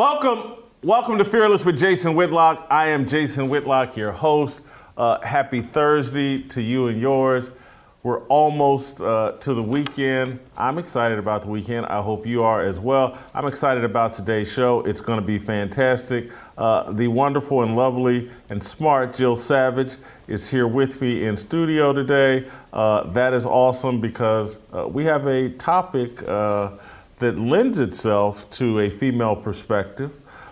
Welcome, welcome to Fearless with Jason Whitlock. I am Jason Whitlock, your host. Uh, happy Thursday to you and yours. We're almost uh, to the weekend. I'm excited about the weekend. I hope you are as well. I'm excited about today's show. It's going to be fantastic. Uh, the wonderful and lovely and smart Jill Savage is here with me in studio today. Uh, that is awesome because uh, we have a topic uh, that lends itself to a female perspective.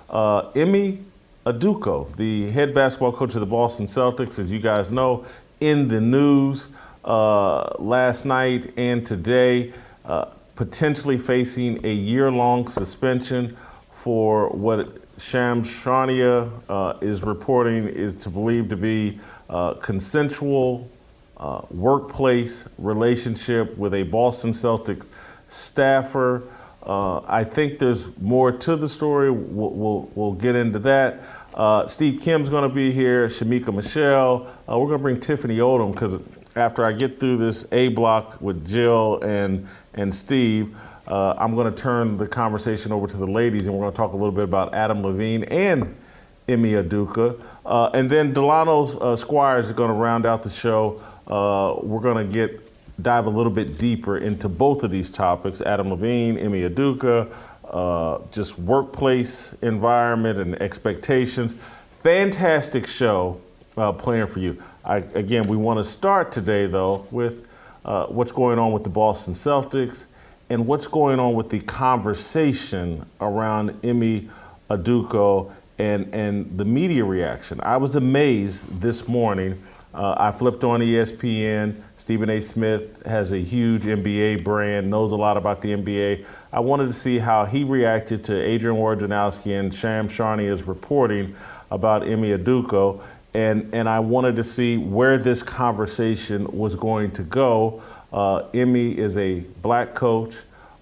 Uh, Ime Udoka, the head basketball coach of the Boston Celtics, as you guys know, in the news uh, last night and today, uh, potentially facing a year long suspension for what Shams Charania uh, is reporting is to believe to be uh, consensual uh, workplace relationship with a Boston Celtics staffer. Uh, I think there's more to the story. We'll, we'll, we'll get into that. Uh, Steve Kim's going to be here, Shamika Michelle. Uh, we're going to bring Tiffany Odom because after I get through this A block with Jill and, and Steve, uh, I'm going to turn the conversation over to the ladies and we're going to talk a little bit about Adam Levine and Ime Udoka. Uh, and then Delano's uh, Squires is going to round out the show. we're going to get dive a little bit deeper into both of these topics Adam Levine, Ime Udoka, uh, just workplace environment and expectations. Fantastic show uh, playing for you. I, again, we want to start today, though, with uh, what's going on with the Boston Celtics and what's going on with the conversation around Ime Udoka and, and the media reaction. I was amazed this morning uh, I flipped on ESPN. Stephen A. Smith has a huge NBA brand, knows a lot about the NBA. I wanted to see how he reacted to Adrian Wojnarowski and Shams Charania's reporting about Ime Udoka, and, and I wanted to see where this conversation was going to go. Uh, Ime is a black coach.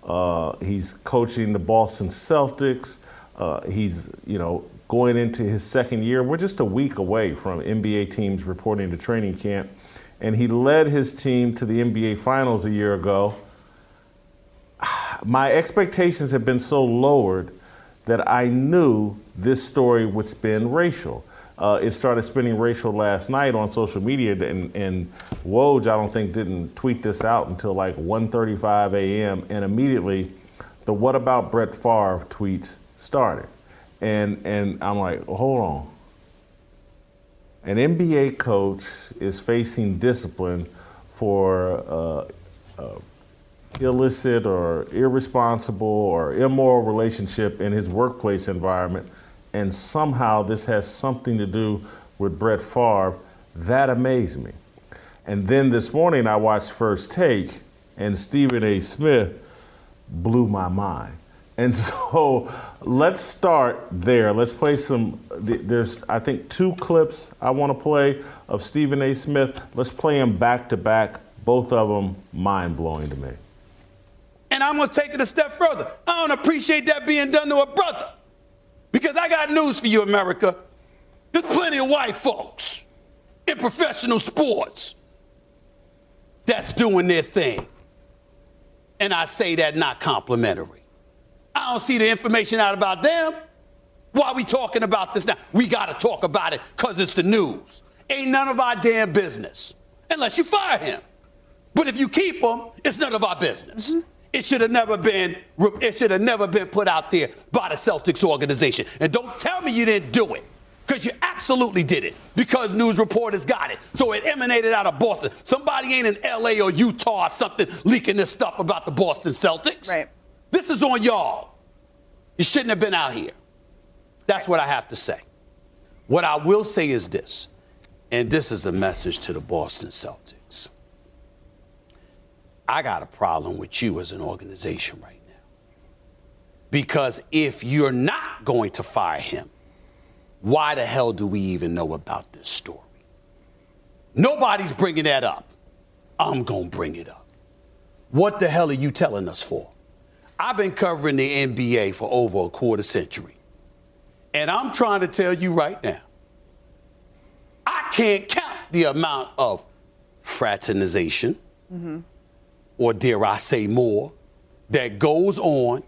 Uh, he's coaching the Boston Celtics. Uh, he's, you know, going into his second year. We're just a week away from NBA teams reporting to training camp. And he led his team to the NBA Finals a year ago. My expectations have been so lowered that I knew this story would spin racial. Uh, it started spinning racial last night on social media, and, and Woj, I don't think, didn't tweet this out until like 1.35 a.m., and immediately the What About Brett Favre tweets started. And, and I'm like, hold on. An NBA coach is facing discipline for uh, uh, illicit or irresponsible or immoral relationship in his workplace environment, and somehow this has something to do with Brett Favre. That amazed me. And then this morning I watched First Take, and Stephen A. Smith blew my mind. And so let's start there. Let's play some. There's, I think, two clips I want to play of Stephen A. Smith. Let's play them back to back. Both of them mind blowing to me. And I'm going to take it a step further. I don't appreciate that being done to a brother. Because I got news for you, America. There's plenty of white folks in professional sports that's doing their thing. And I say that not complimentary. I don't see the information out about them. Why are we talking about this now? We got to talk about it because it's the news. Ain't none of our damn business unless you fire him. But if you keep him, it's none of our business. Mm-hmm. It should have never been. It should have never been put out there by the Celtics organization. And don't tell me you didn't do it, because you absolutely did it. Because news reporters got it, so it emanated out of Boston. Somebody ain't in L.A. or Utah or something leaking this stuff about the Boston Celtics. Right. This is on y'all. You shouldn't have been out here. That's what I have to say. What I will say is this, and this is a message to the Boston Celtics. I got a problem with you as an organization right now. Because if you're not going to fire him, why the hell do we even know about this story? Nobody's bringing that up. I'm going to bring it up. What the hell are you telling us for? I've been covering the NBA for over a quarter century. And I'm trying to tell you right now, I can't count the amount of fraternization, mm-hmm. or dare I say more, that goes on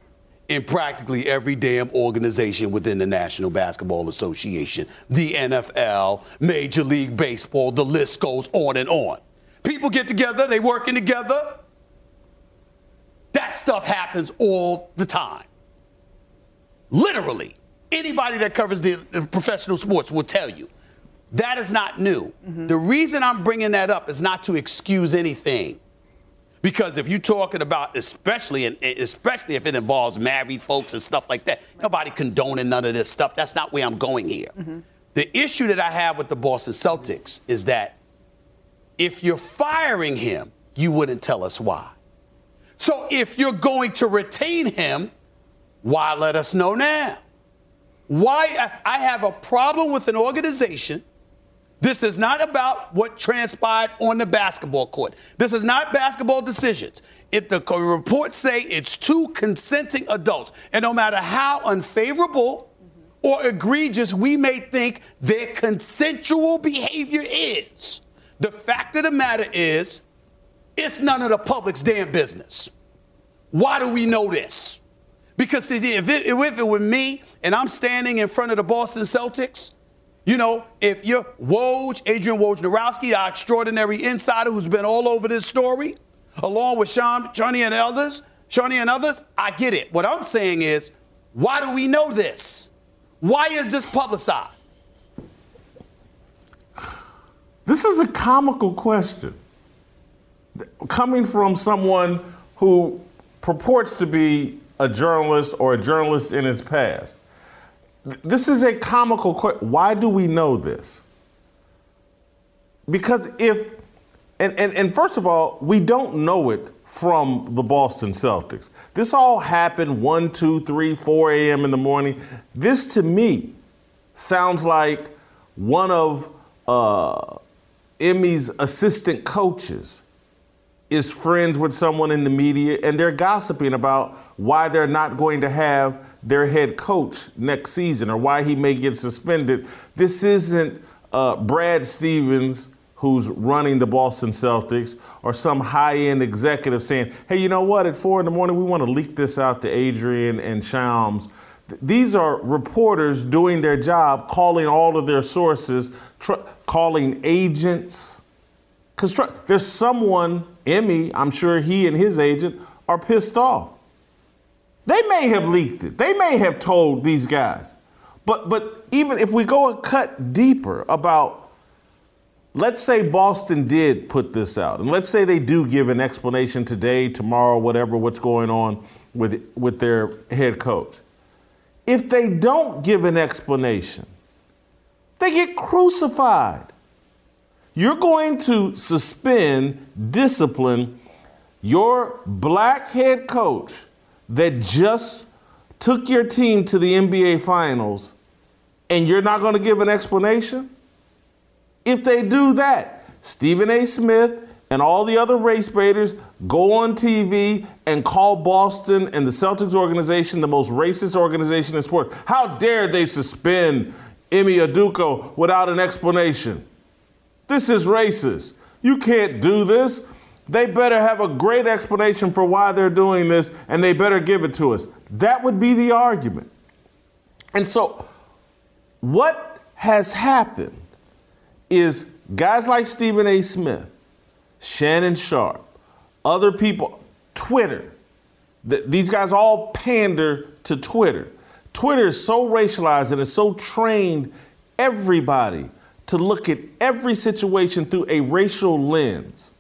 in practically every damn organization within the National Basketball Association, the NFL, Major League Baseball, the list goes on and on. People get together, they working together. That stuff happens all the time. Literally. Anybody that covers the, the professional sports will tell you. That is not new. Mm-hmm. The reason I'm bringing that up is not to excuse anything. Because if you're talking about, especially and especially if it involves married folks and stuff like that, nobody condoning none of this stuff. That's not where I'm going here. Mm-hmm. The issue that I have with the Boston Celtics is that if you're firing him, you wouldn't tell us why. So if you're going to retain him, why let us know now? Why I have a problem with an organization this is not about what transpired on the basketball court. This is not basketball decisions. If the reports say it's two consenting adults, and no matter how unfavorable or egregious we may think their consensual behavior is, the fact of the matter is, it's none of the public's damn business. Why do we know this? Because if it, if it were me and I'm standing in front of the Boston Celtics, you know, if you're Woj, Adrian Wojnarowski, our extraordinary insider who's been all over this story, along with Sean, Johnny and others, Shawnee and others, I get it. What I'm saying is, why do we know this? Why is this publicized? This is a comical question coming from someone who purports to be a journalist or a journalist in his past. This is a comical question. Why do we know this? Because if, and, and, and first of all, we don't know it from the Boston Celtics. This all happened 1, 2, 3, 4 a.m. in the morning. This to me sounds like one of uh, Ime's assistant coaches is friends with someone in the media and they're gossiping about why they're not going to have their head coach next season or why he may get suspended. This isn't uh, Brad Stevens who's running the Boston Celtics or some high end executive saying, hey, you know what, at four in the morning, we want to leak this out to Adrian and Shams. These are reporters doing their job, calling all of their sources, tr- calling agents. Tr- there's someone, Ime, I'm sure he and his agent are pissed off. They may have leaked it. They may have told these guys. But but even if we go a cut deeper about let's say Boston did put this out, and let's say they do give an explanation today, tomorrow, whatever, what's going on with with their head coach. If they don't give an explanation, they get crucified. You're going to suspend, discipline your black head coach that just took your team to the NBA Finals and you're not going to give an explanation? If they do that, Stephen A. Smith and all the other race baiters go on TV and call Boston and the Celtics organization the most racist organization in sport. How dare they suspend Ime Udoka without an explanation? This is racist. You can't do this. They better have a great explanation for why they're doing this and they better give it to us. That would be the argument. And so, what has happened is guys like Stephen A. Smith, Shannon Sharpe, other people, Twitter, th- these guys all pander to Twitter. Twitter is so racialized and it's so trained everybody to look at every situation through a racial lens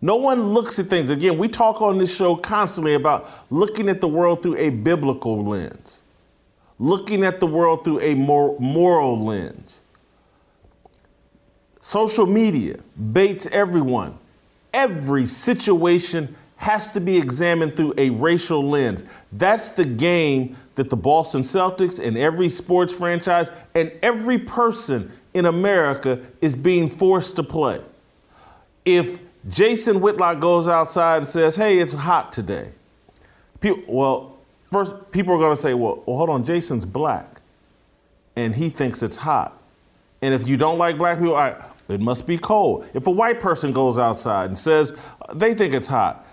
No one looks at things. Again, we talk on this show constantly about looking at the world through a biblical lens, looking at the world through a moral lens. Social media baits everyone. Every situation has to be examined through a racial lens. That's the game that the Boston Celtics and every sports franchise and every person in America is being forced to play. If Jason Whitlock goes outside and says, hey, it's hot today, people, well, first people are going to say, well, well, hold on, Jason's black and he thinks it's hot. And if you don't like black people, it must be cold. If a white person goes outside and says they think it's hot,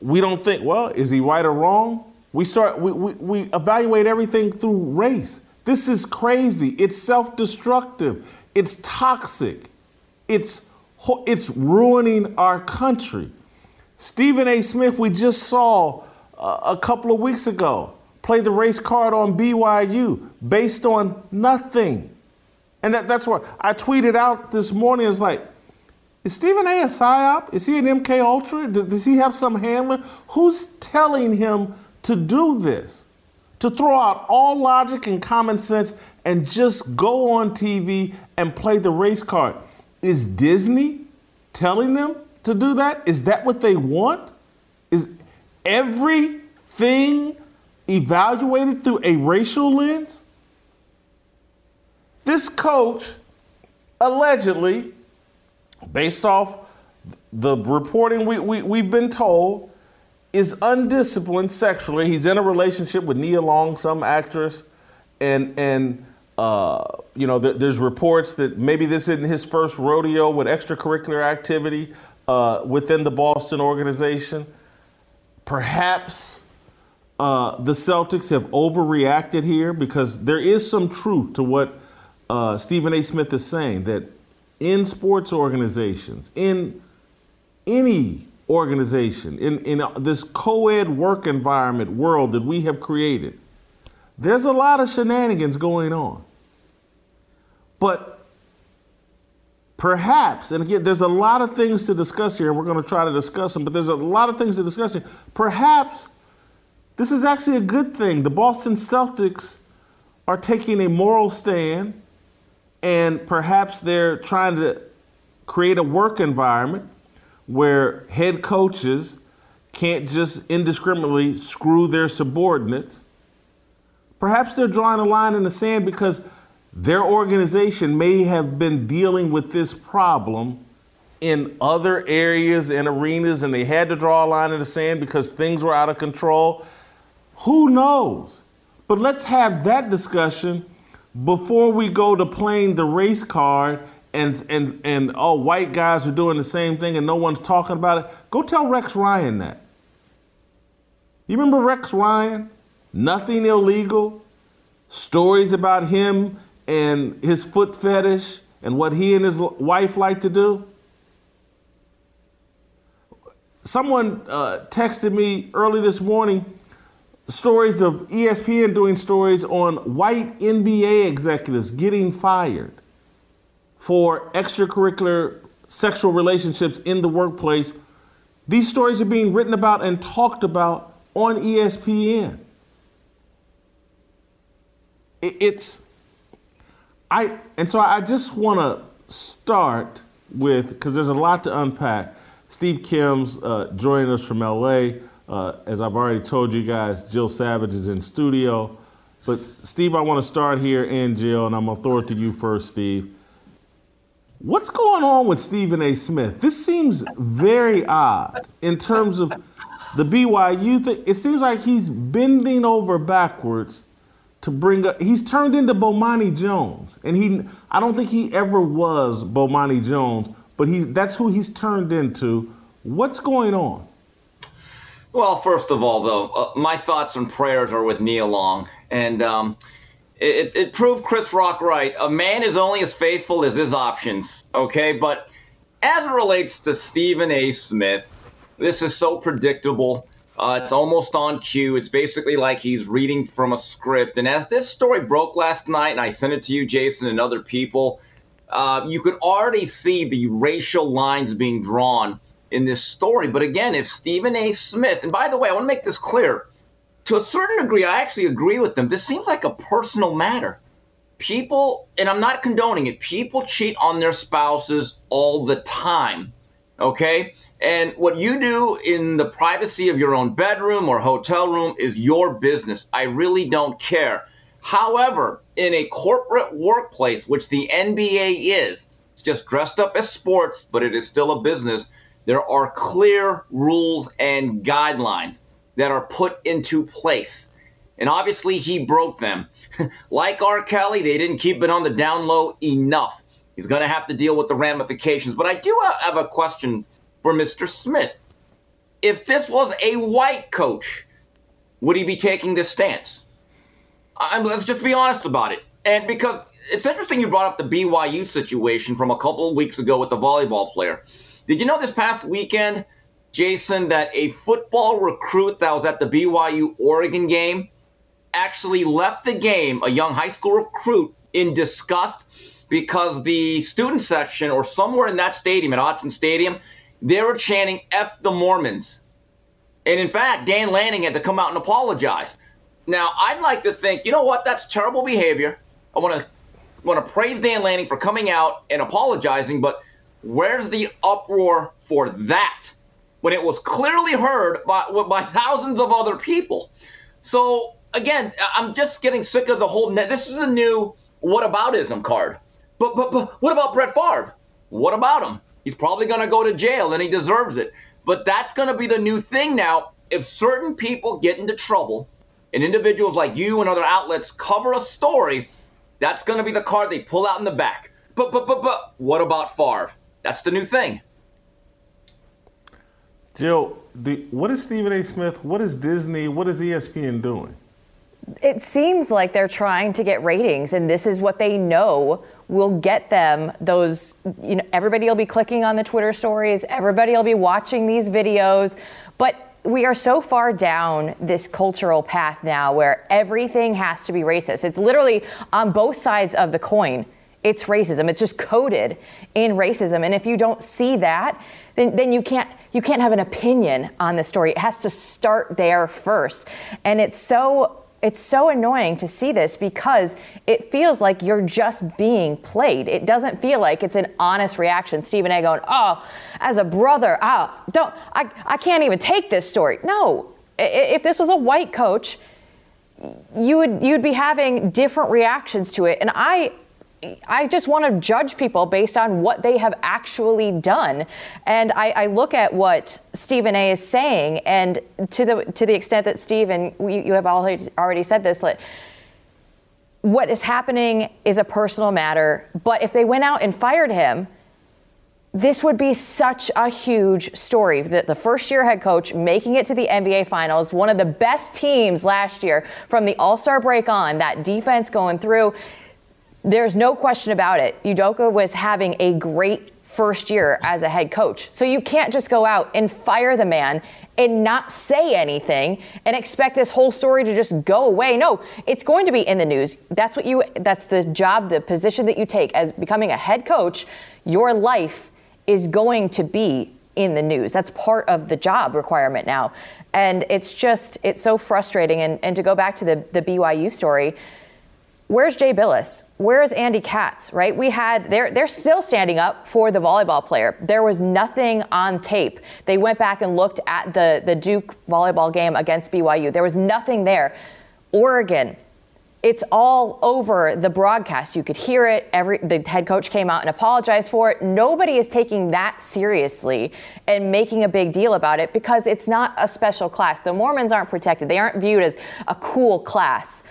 we don't think, well, is he right or wrong? We start, we, we, we evaluate everything through race. This is crazy. It's self destructive. It's toxic. It's, it's ruining our country. Stephen A. Smith, we just saw uh, a couple of weeks ago, play the race card on BYU based on nothing. And that, that's what I tweeted out this morning. It's like, is Stephen A. a psyop? Is he an MK Ultra? Does, does he have some handler? Who's telling him to do this? To throw out all logic and common sense and just go on TV and play the race card. Is Disney telling them to do that? Is that what they want? Is everything evaluated through a racial lens? This coach allegedly based off the reporting we, we, we've been told, is undisciplined sexually. He's in a relationship with Nia Long, some actress, and and uh, you know th- there's reports that maybe this isn't his first rodeo with extracurricular activity uh, within the Boston organization. Perhaps uh, the Celtics have overreacted here because there is some truth to what uh, Stephen A. Smith is saying that in sports organizations, in any organization, in, in uh, this co ed work environment world that we have created, there's a lot of shenanigans going on. But perhaps, and again, there's a lot of things to discuss here, and we're going to try to discuss them, but there's a lot of things to discuss here. Perhaps this is actually a good thing. The Boston Celtics are taking a moral stand and perhaps they're trying to create a work environment where head coaches can't just indiscriminately screw their subordinates. Perhaps they're drawing a line in the sand because their organization may have been dealing with this problem in other areas and arenas and they had to draw a line in the sand because things were out of control. Who knows? But let's have that discussion before we go to playing the race card and and and all white guys are doing the same thing and no one's talking about it, go tell Rex Ryan that. You remember Rex Ryan? Nothing illegal. Stories about him and his foot fetish and what he and his wife like to do. Someone uh, texted me early this morning stories of ESPN doing stories on white NBA executives getting fired for extracurricular sexual relationships in the workplace. These stories are being written about and talked about on ESPN. It's I and so I just want to start with because there's a lot to unpack. Steve Kim's uh, joining us from LA. Uh, as I've already told you guys, Jill Savage is in studio. But Steve, I want to start here and Jill, and I'm gonna throw it to you first, Steve. What's going on with Stephen A. Smith? This seems very odd in terms of the BYU thing. It seems like he's bending over backwards to bring up. He's turned into Bomani Jones, and he. I don't think he ever was Bomani Jones, but he. That's who he's turned into. What's going on? Well, first of all, though, uh, my thoughts and prayers are with Nia Long. And um, it, it proved Chris Rock right. A man is only as faithful as his options, okay? But as it relates to Stephen A. Smith, this is so predictable. Uh, it's almost on cue. It's basically like he's reading from a script. And as this story broke last night, and I sent it to you, Jason, and other people, uh, you could already see the racial lines being drawn in this story. But again, if Stephen A. Smith, and by the way, I want to make this clear to a certain degree, I actually agree with them. This seems like a personal matter. People, and I'm not condoning it, people cheat on their spouses all the time. Okay? And what you do in the privacy of your own bedroom or hotel room is your business. I really don't care. However, in a corporate workplace, which the NBA is, it's just dressed up as sports, but it is still a business. There are clear rules and guidelines that are put into place. And obviously, he broke them. like R. Kelly, they didn't keep it on the down low enough. He's going to have to deal with the ramifications. But I do have a question for Mr. Smith. If this was a white coach, would he be taking this stance? I'm, let's just be honest about it. And because it's interesting you brought up the BYU situation from a couple of weeks ago with the volleyball player. Did you know this past weekend, Jason, that a football recruit that was at the BYU Oregon game actually left the game, a young high school recruit, in disgust because the student section or somewhere in that stadium, at Autzen Stadium, they were chanting F the Mormons. And in fact, Dan Lanning had to come out and apologize. Now, I'd like to think, you know what, that's terrible behavior. I want to want to praise Dan Lanning for coming out and apologizing, but where's the uproar for that when it was clearly heard by, by thousands of other people? So again, I'm just getting sick of the whole. Net. This is the new whataboutism card. But but but what about Brett Favre? What about him? He's probably going to go to jail and he deserves it. But that's going to be the new thing now. If certain people get into trouble, and individuals like you and other outlets cover a story, that's going to be the card they pull out in the back. But but but but what about Favre? That's the new thing. Jill, the, what is Stephen A. Smith? What is Disney? What is ESPN doing? It seems like they're trying to get ratings, and this is what they know will get them those. You know, everybody will be clicking on the Twitter stories, everybody will be watching these videos, but we are so far down this cultural path now where everything has to be racist. It's literally on both sides of the coin. It's racism. It's just coded in racism. And if you don't see that, then, then you can't you can't have an opinion on the story. It has to start there first. And it's so it's so annoying to see this because it feels like you're just being played. It doesn't feel like it's an honest reaction. Stephen A. going, oh, as a brother, oh, don't, I, I can't even take this story. No, if this was a white coach, you would you'd be having different reactions to it. And I I just want to judge people based on what they have actually done. And I, I, look at what Stephen A is saying, and to the to the extent that Stephen, you, you have already, already said this, that what is happening is a personal matter. But if they went out and fired him, this would be such a huge story. That the first year head coach making it to the NBA Finals, one of the best teams last year from the All Star break on, that defense going through there's no question about it. Udoka was having a great first year as a head coach. So you can't just go out and fire the man and not say anything and expect this whole story to just go away. No, it's going to be in the news. That's what you that's the job, the position that you take as becoming a head coach. Your life is going to be in the news. That's part of the job requirement now. And it's just it's so frustrating and and to go back to the the BYU story, Where's Jay Bilas? Where's Andy Katz? Right? We had they're they're still standing up for the volleyball player. There was nothing on tape. They went back and looked at the the Duke volleyball game against BYU. There was nothing there. Oregon, it's all over the broadcast. You could hear it. Every the head coach came out and apologized for it. Nobody is taking that seriously and making a big deal about it because it's not a special class. The Mormons aren't protected. They aren't viewed as a cool class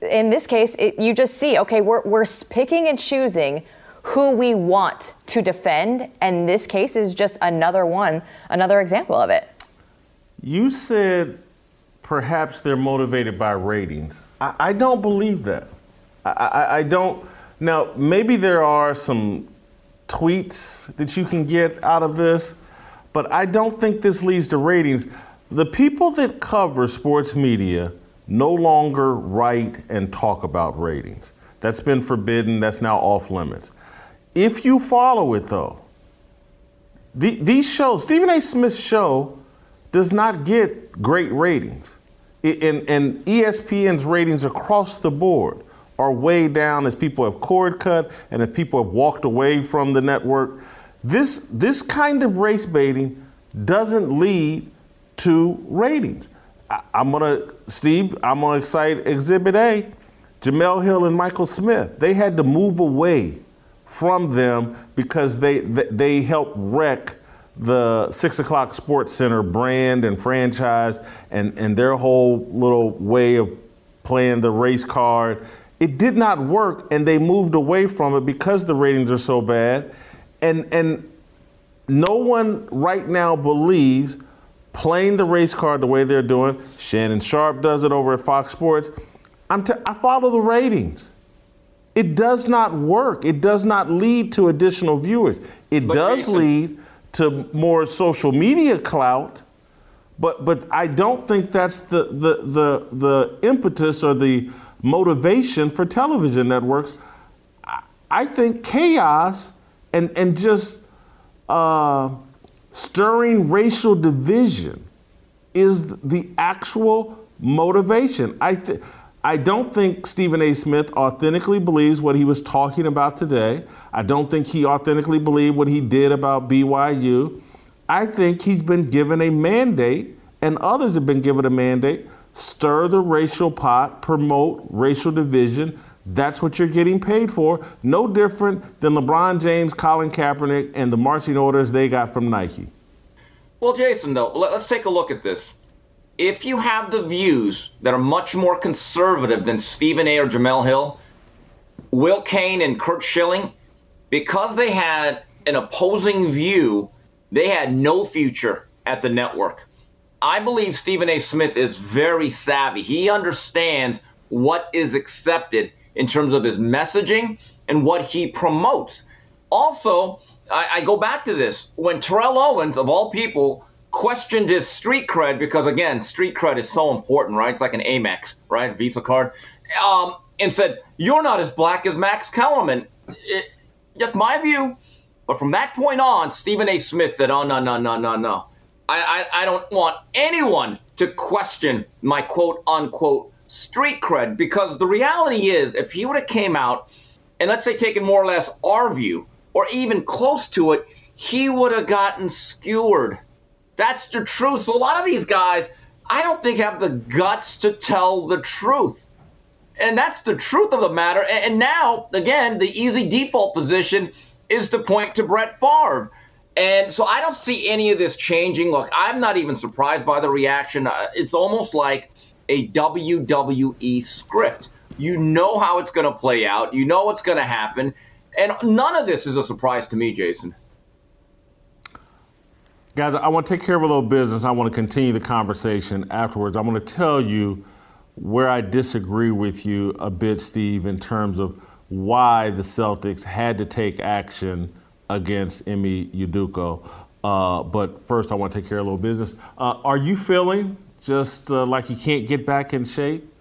in this case, it, you just see, okay, we're, we're picking and choosing who we want to defend. And this case is just another one, another example of it. You said perhaps they're motivated by ratings. I, I don't believe that. I, I, I don't. Now, maybe there are some tweets that you can get out of this, but I don't think this leads to ratings. The people that cover sports media no longer write and talk about ratings. That's been forbidden, that's now off limits. If you follow it though, the, these shows, Stephen A. Smith's show, does not get great ratings. It, and, and ESPN's ratings across the board are way down as people have cord cut and as people have walked away from the network. This, this kind of race baiting doesn't lead to ratings. I, am gonna, Steve, I'm gonna cite Exhibit A, Jemele Hill and Michael Smith. They had to move away from them because they they help wreck the six o'clock sports center brand and franchise and, and their whole little way of playing the race card. It did not work and they moved away from it because the ratings are so bad. And and no one right now believes playing the race card the way they're doing. Shannon Sharpe does it over at Fox Sports. I'm t- I follow the ratings. It does not work. It does not lead to additional viewers. It but does lead to more social media clout, but but I don't think that's the the the, the impetus or the motivation for television networks. I think chaos and and just uh, stirring racial division is the actual motivation. I think I don't think Stephen A. Smith authentically believes what he was talking about today. I don't think he authentically believed what he did about BYU. I think he's been given a mandate, and others have been given a mandate stir the racial pot, promote racial division. That's what you're getting paid for. No different than LeBron James, Colin Kaepernick, and the marching orders they got from Nike. Well, Jason, though, let's take a look at this if you have the views that are much more conservative than Stephen A. or Jemele Hill, Will Cain and Curt Schilling, because they had an opposing view, they had no future at the network. I believe Stephen A. Smith is very savvy. He understands what is accepted in terms of his messaging and what he promotes. Also, I, I go back to this when Terrell Owens, of all people, questioned his street cred because again, street cred is so important, right? It's like an Amex, right? Visa card. Um, and said, "You're not as black as Max Kellerman." Just my view. But from that point on, Stephen A. Smith said, "Oh no, no, no, no, no. I, I, I don't want anyone to question my quote unquote street cred because the reality is, if he would have came out and let's say taken more or less our view or even close to it, he would have gotten skewered that's the truth. So a lot of these guys, I don't think have the guts to tell the truth. And that's the truth of the matter. And now, again, the easy default position is to point to Brett Favre. And so I don't see any of this changing. Look, I'm not even surprised by the reaction. Uh, it's almost like a WWE script. You know how it's going to play out, you know what's going to happen. And none of this is a surprise to me, Jason. Guys, I want to take care of a little business. I want to continue the conversation afterwards. I want to tell you where I disagree with you a bit, Steve, in terms of why the Celtics had to take action against Ime Udoka. Uh, but first, I want to take care of a little business. Uh, are you feeling just uh, like you can't get back in shape?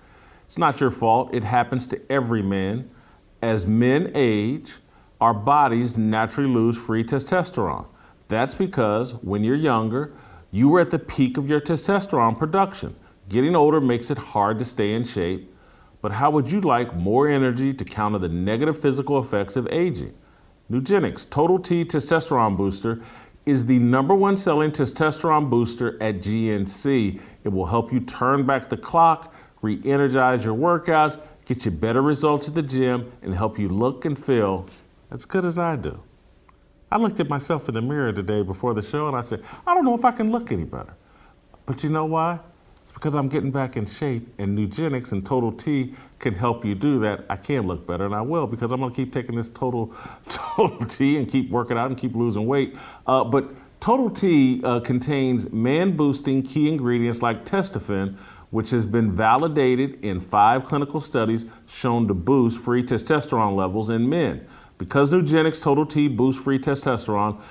It's not your fault. It happens to every man. As men age, our bodies naturally lose free testosterone. That's because when you're younger, you were at the peak of your testosterone production. Getting older makes it hard to stay in shape. But how would you like more energy to counter the negative physical effects of aging? Nugenix Total T Testosterone Booster is the number one selling testosterone booster at GNC. It will help you turn back the clock, re energize your workouts, get you better results at the gym, and help you look and feel as good as I do. I looked at myself in the mirror today before the show and I said, I don't know if I can look any better. But you know why? It's because I'm getting back in shape and Nugenix and Total T can help you do that. I can look better and I will because I'm going to keep taking this Total, Total T and keep working out and keep losing weight. Uh, but Total T uh, contains man boosting key ingredients like testofen, which has been validated in five clinical studies shown to boost free testosterone levels in men. Because Nugenix Total T boosts free testosterone,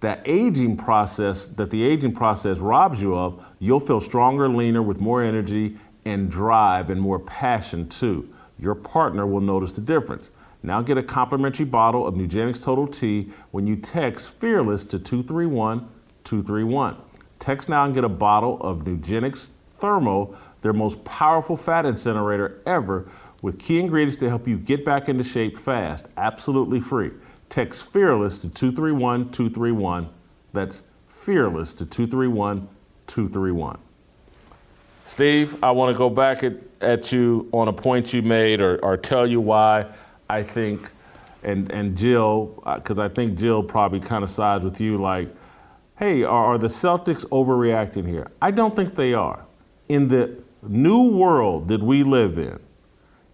that aging process that the aging process robs you of, you'll feel stronger, leaner, with more energy and drive and more passion too. Your partner will notice the difference. Now get a complimentary bottle of Nugenix Total T when you text Fearless to 231 231. Text now and get a bottle of Nugenix Thermo, their most powerful fat incinerator ever, with key ingredients to help you get back into shape fast. Absolutely free. Text Fearless to 231 231. That's Fearless to 231 231. Steve, I want to go back at, at you on a point you made or, or tell you why I think, and, and Jill, because uh, I think Jill probably kind of sides with you like, hey, are, are the Celtics overreacting here? I don't think they are. In the new world that we live in,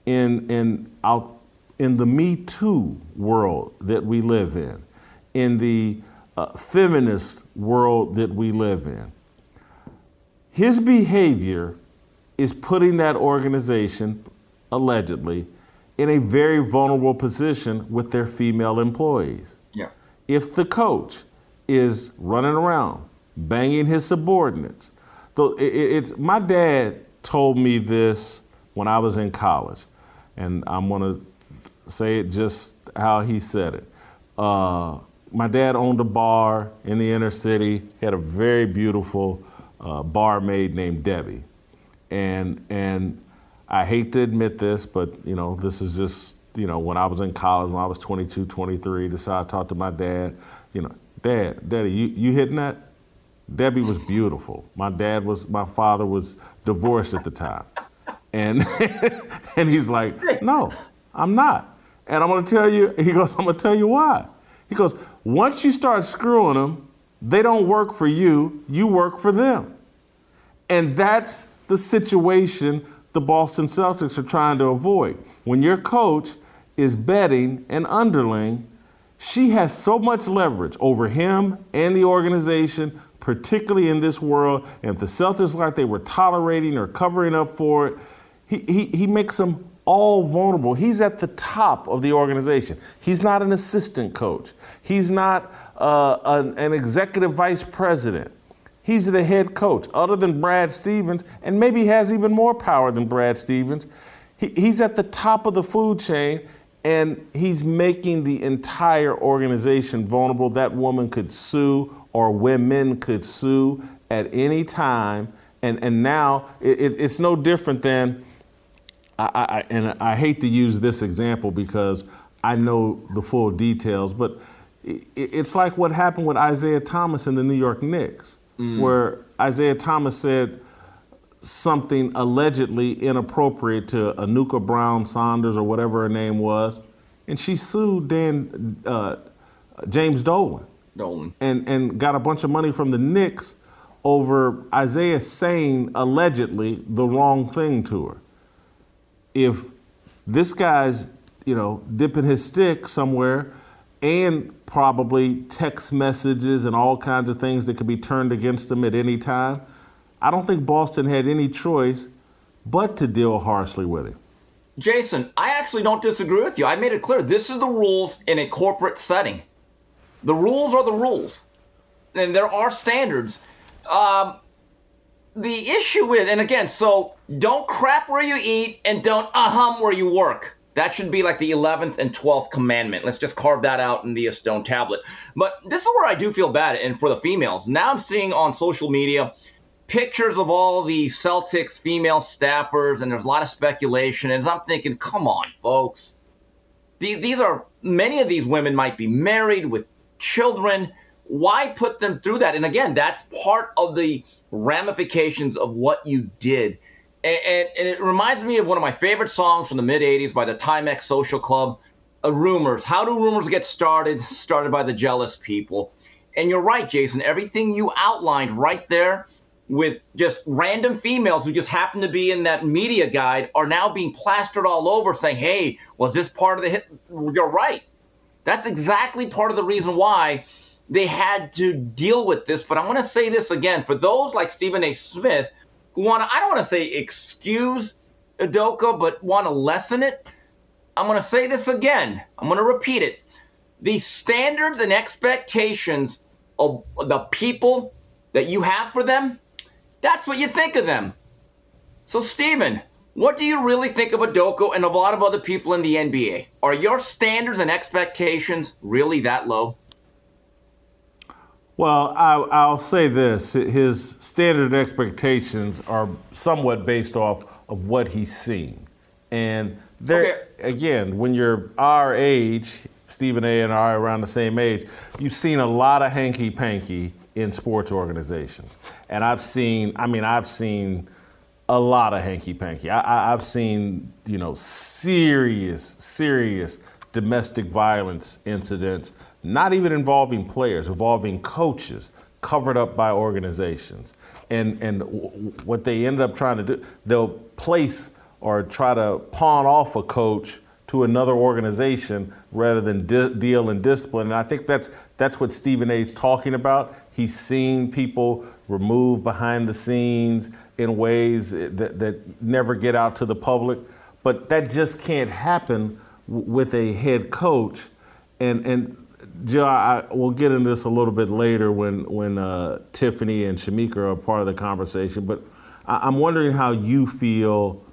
in, in, out, in the Me Too world that we live in, in the uh, feminist world that we live in, his behavior is putting that organization, allegedly, in a very vulnerable position with their female employees. Yeah. If the coach is running around banging his subordinates, though it's my dad told me this when I was in college, and I'm gonna say it just how he said it. Uh, my dad owned a bar in the inner city. He had a very beautiful uh, barmaid named Debbie. And, and I hate to admit this, but you know, this is just, you know, when I was in college, when I was 22, 23, decided to talk to my dad, you know, Dad, Daddy, you, you hitting that? Debbie was beautiful. My dad was, my father was divorced at the time. And, and he's like, no, I'm not. And I'm gonna tell you, he goes, I'm gonna tell you why. He goes, once you start screwing them, they don't work for you, you work for them. And that's the situation the Boston Celtics are trying to avoid. When your coach is betting an underling, she has so much leverage over him and the organization, particularly in this world. And if the Celtics like they were tolerating or covering up for it, he, he, he makes them all vulnerable. He's at the top of the organization. He's not an assistant coach. He's not uh, an, an executive vice president. He's the head coach, other than Brad Stevens, and maybe has even more power than Brad Stevens. He, he's at the top of the food chain, and he's making the entire organization vulnerable. That woman could sue, or women could sue at any time. And, and now it, it, it's no different than I, I, and I hate to use this example because I know the full details, but it's like what happened with Isaiah Thomas in the New York Knicks, mm. where Isaiah Thomas said something allegedly inappropriate to Anucha Browne Sanders or whatever her name was, and she sued Dan uh, James Dolan. Dolan. And and got a bunch of money from the Knicks over Isaiah saying allegedly the wrong thing to her if this guy's, you know, dipping his stick somewhere and probably text messages and all kinds of things that could be turned against them at any time, I don't think Boston had any choice but to deal harshly with him. Jason, I actually don't disagree with you. I made it clear this is the rules in a corporate setting. The rules are the rules, and there are standards. Um, the issue is, and again, so don't crap where you eat and don't ahum where you work. That should be like the 11th and 12th commandment. Let's just carve that out in the stone tablet. But this is where I do feel bad, and for the females. Now I'm seeing on social media pictures of all the Celtics female staffers, and there's a lot of speculation. And I'm thinking, come on, folks. These, these are, many of these women might be married with children. Why put them through that? And again, that's part of the ramifications of what you did. And, and, it reminds me of one of my favorite songs from the mid 80s by the Timex Social Club, uh, Rumors. How do rumors get started? Started by the jealous people. And you're right, Jason. Everything you outlined right there with just random females who just happen to be in that media guide are now being plastered all over saying, hey, was this part of the hit? You're right. That's exactly part of the reason why they had to deal with this. But I want to say this again for those like Stephen A. Smith want to, I don't want to say excuse Udoka, but want to lessen it. I'm going to say this again. I'm going to repeat it. The standards and expectations of the people that you have for them, that's what you think of them. So, Stephen, What do you really think of Udoka and a lot of other people in the NBA? Are your standards and expectations really that low? Well, I, I'll say this: his standard expectations are somewhat based off of what he's seen, and there okay. again, when you're our age, Stephen A. and I are around the same age, you've seen a lot of hanky panky in sports organizations, and I've seen. I mean, I've seen a lot of hanky panky. I, have seen, you know, serious, serious domestic violence incidents not even involving players, involving coaches, covered up by organizations. And, and w- what they ended up trying to do, they'll place or try to pawn off a coach to another organization rather than di- deal in discipline. And I think that's, that's what Stephen A. is talking about. He's seen people removed behind the scenes in ways that, that never get out to the public. But that just can't happen w- with a head coach. And, and Joe, I, we'll get into this a little bit later when when uh, Tiffany and Shamika are part of the conversation. But I, am wondering how you feel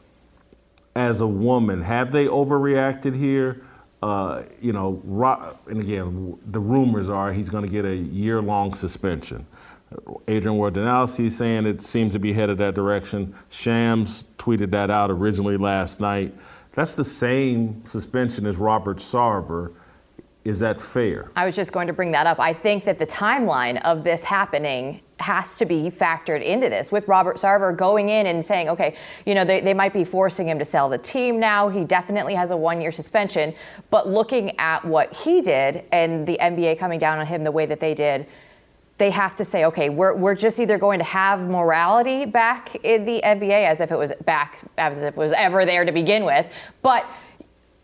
as a woman. Have they overreacted here? Uh, you know, and again, the rumors are he's going to get a year-long suspension. Adrian Wojnarowski saying it seems to be headed that direction. Shams tweeted that out originally last night. That's the same suspension as Robert Sarver is that fair? I was just going to bring that up. I think that the timeline of this happening has to be factored into this with Robert Sarver going in and saying, okay, you know, they, they might be forcing him to sell the team now. He definitely has a one year suspension. But looking at what he did and the NBA coming down on him the way that they did, they have to say, okay, we're, we're just either going to have morality back in the NBA as if it was back, as if it was ever there to begin with. But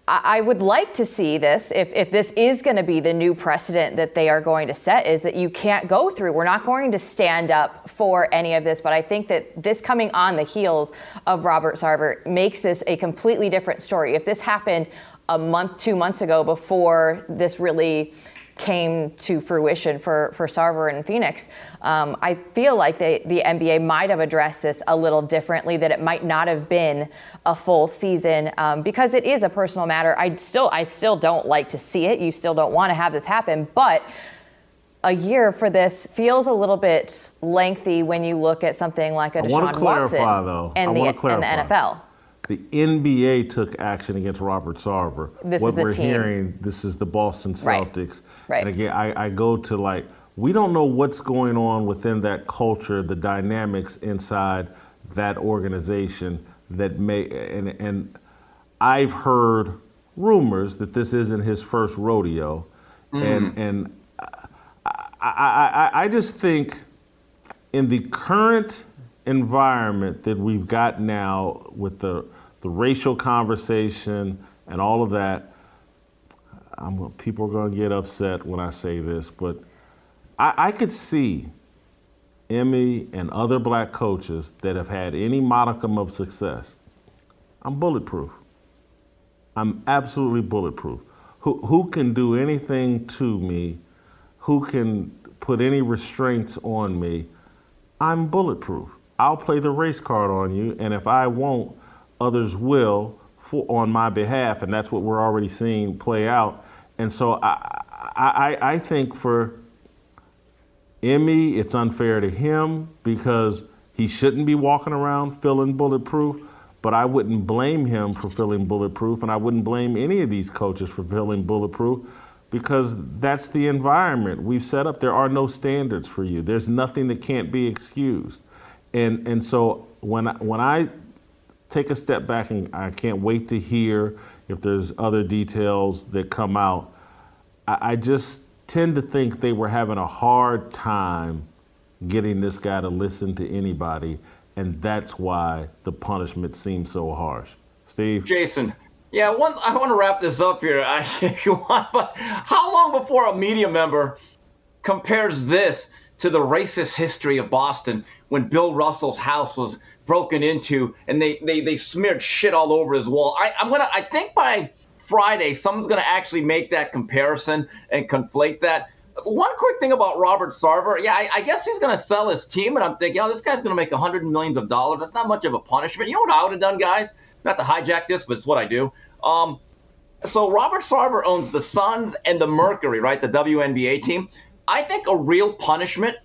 I would like to see this, if, if this is going to be the new precedent that they are going to set, is that you can't go through. We're not going to stand up for any of this, but I think that this coming on the heels of Robert Sarver makes this a completely different story. If this happened a month, two months ago before this really came to fruition for, for Sarver and Phoenix. Um, I feel like they, the NBA might have addressed this a little differently, that it might not have been a full season um, because it is a personal matter. I still, I still don't like to see it. You still don't want to have this happen, but a year for this feels a little bit lengthy when you look at something like a Deshaun clarify, Watson though. and, the, and the NFL. The NBA took action against Robert Sarver. This what we're team. hearing, this is the Boston Celtics. Right. And again, I, I go to like, we don't know what's going on within that culture, the dynamics inside that organization that may, and, and I've heard rumors that this isn't his first rodeo. Mm. And, and I, I, I, I just think in the current environment that we've got now with the the racial conversation and all of that. I'm, people are going to get upset when I say this, but I, I could see Ime and other black coaches that have had any modicum of success. I'm bulletproof. I'm absolutely bulletproof. Who, who can do anything to me? Who can put any restraints on me? I'm bulletproof. I'll play the race card on you, and if I won't, others will for, on my behalf, and that's what we're already seeing play out. And so I, I, I think for Ime, it's unfair to him because he shouldn't be walking around feeling bulletproof. But I wouldn't blame him for feeling bulletproof, and I wouldn't blame any of these coaches for feeling bulletproof because that's the environment we've set up. There are no standards for you. There's nothing that can't be excused. And, and so when when I take a step back and I can't wait to hear if there's other details that come out. I, I just tend to think they were having a hard time getting this guy to listen to anybody, and that's why the punishment seems so harsh. Steve? Jason. Yeah, one, I want to wrap this up here. I, if you want, but how long before a media member compares this to the racist history of Boston when Bill Russell's house was broken into and they, they, they smeared shit all over his wall. I, I'm gonna I think by Friday someone's gonna actually make that comparison and conflate that. One quick thing about Robert Sarver, yeah, I, I guess he's gonna sell his team, and I'm thinking, oh, this guy's gonna make a hundred millions of dollars. That's not much of a punishment. You know what I would have done, guys? not to hijack this, but it's what I do. Um, so Robert Sarver owns the Suns and the Mercury, right? The WNBA team. I think a real punishment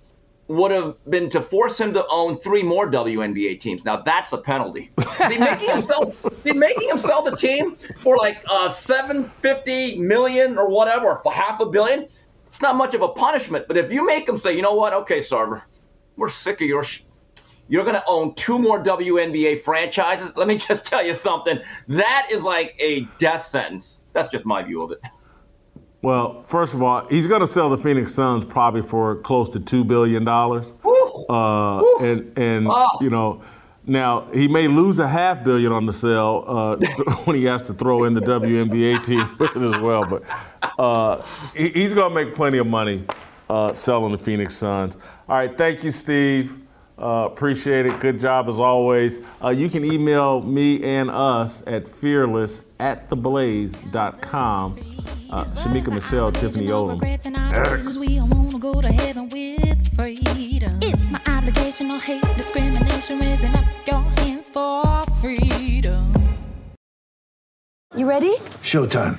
would have been to force him to own three more WNBA teams. Now that's a penalty. Be making him sell, be making him sell the team for like uh, seven fifty million or whatever, for half a billion. It's not much of a punishment. But if you make him say, you know what, okay, Sarver, we're sick of your. Sh- you're going to own two more WNBA franchises. Let me just tell you something. That is like a death sentence. That's just my view of it. Well, first of all, he's going to sell the Phoenix Suns probably for close to two billion dollars. Uh, and and you know, now he may lose a half billion on the sale uh, when he has to throw in the WNBA team as well. But uh, he's going to make plenty of money uh, selling the Phoenix Suns. All right, thank you, Steve. Uh, appreciate it. Good job as always. Uh, you can email me and us at fearless at theblaze.com. Uh, Shamika Michelle, Tiffany Odom. It's my obligation, no hate, discrimination, raising up your hands for freedom. You ready? Showtime.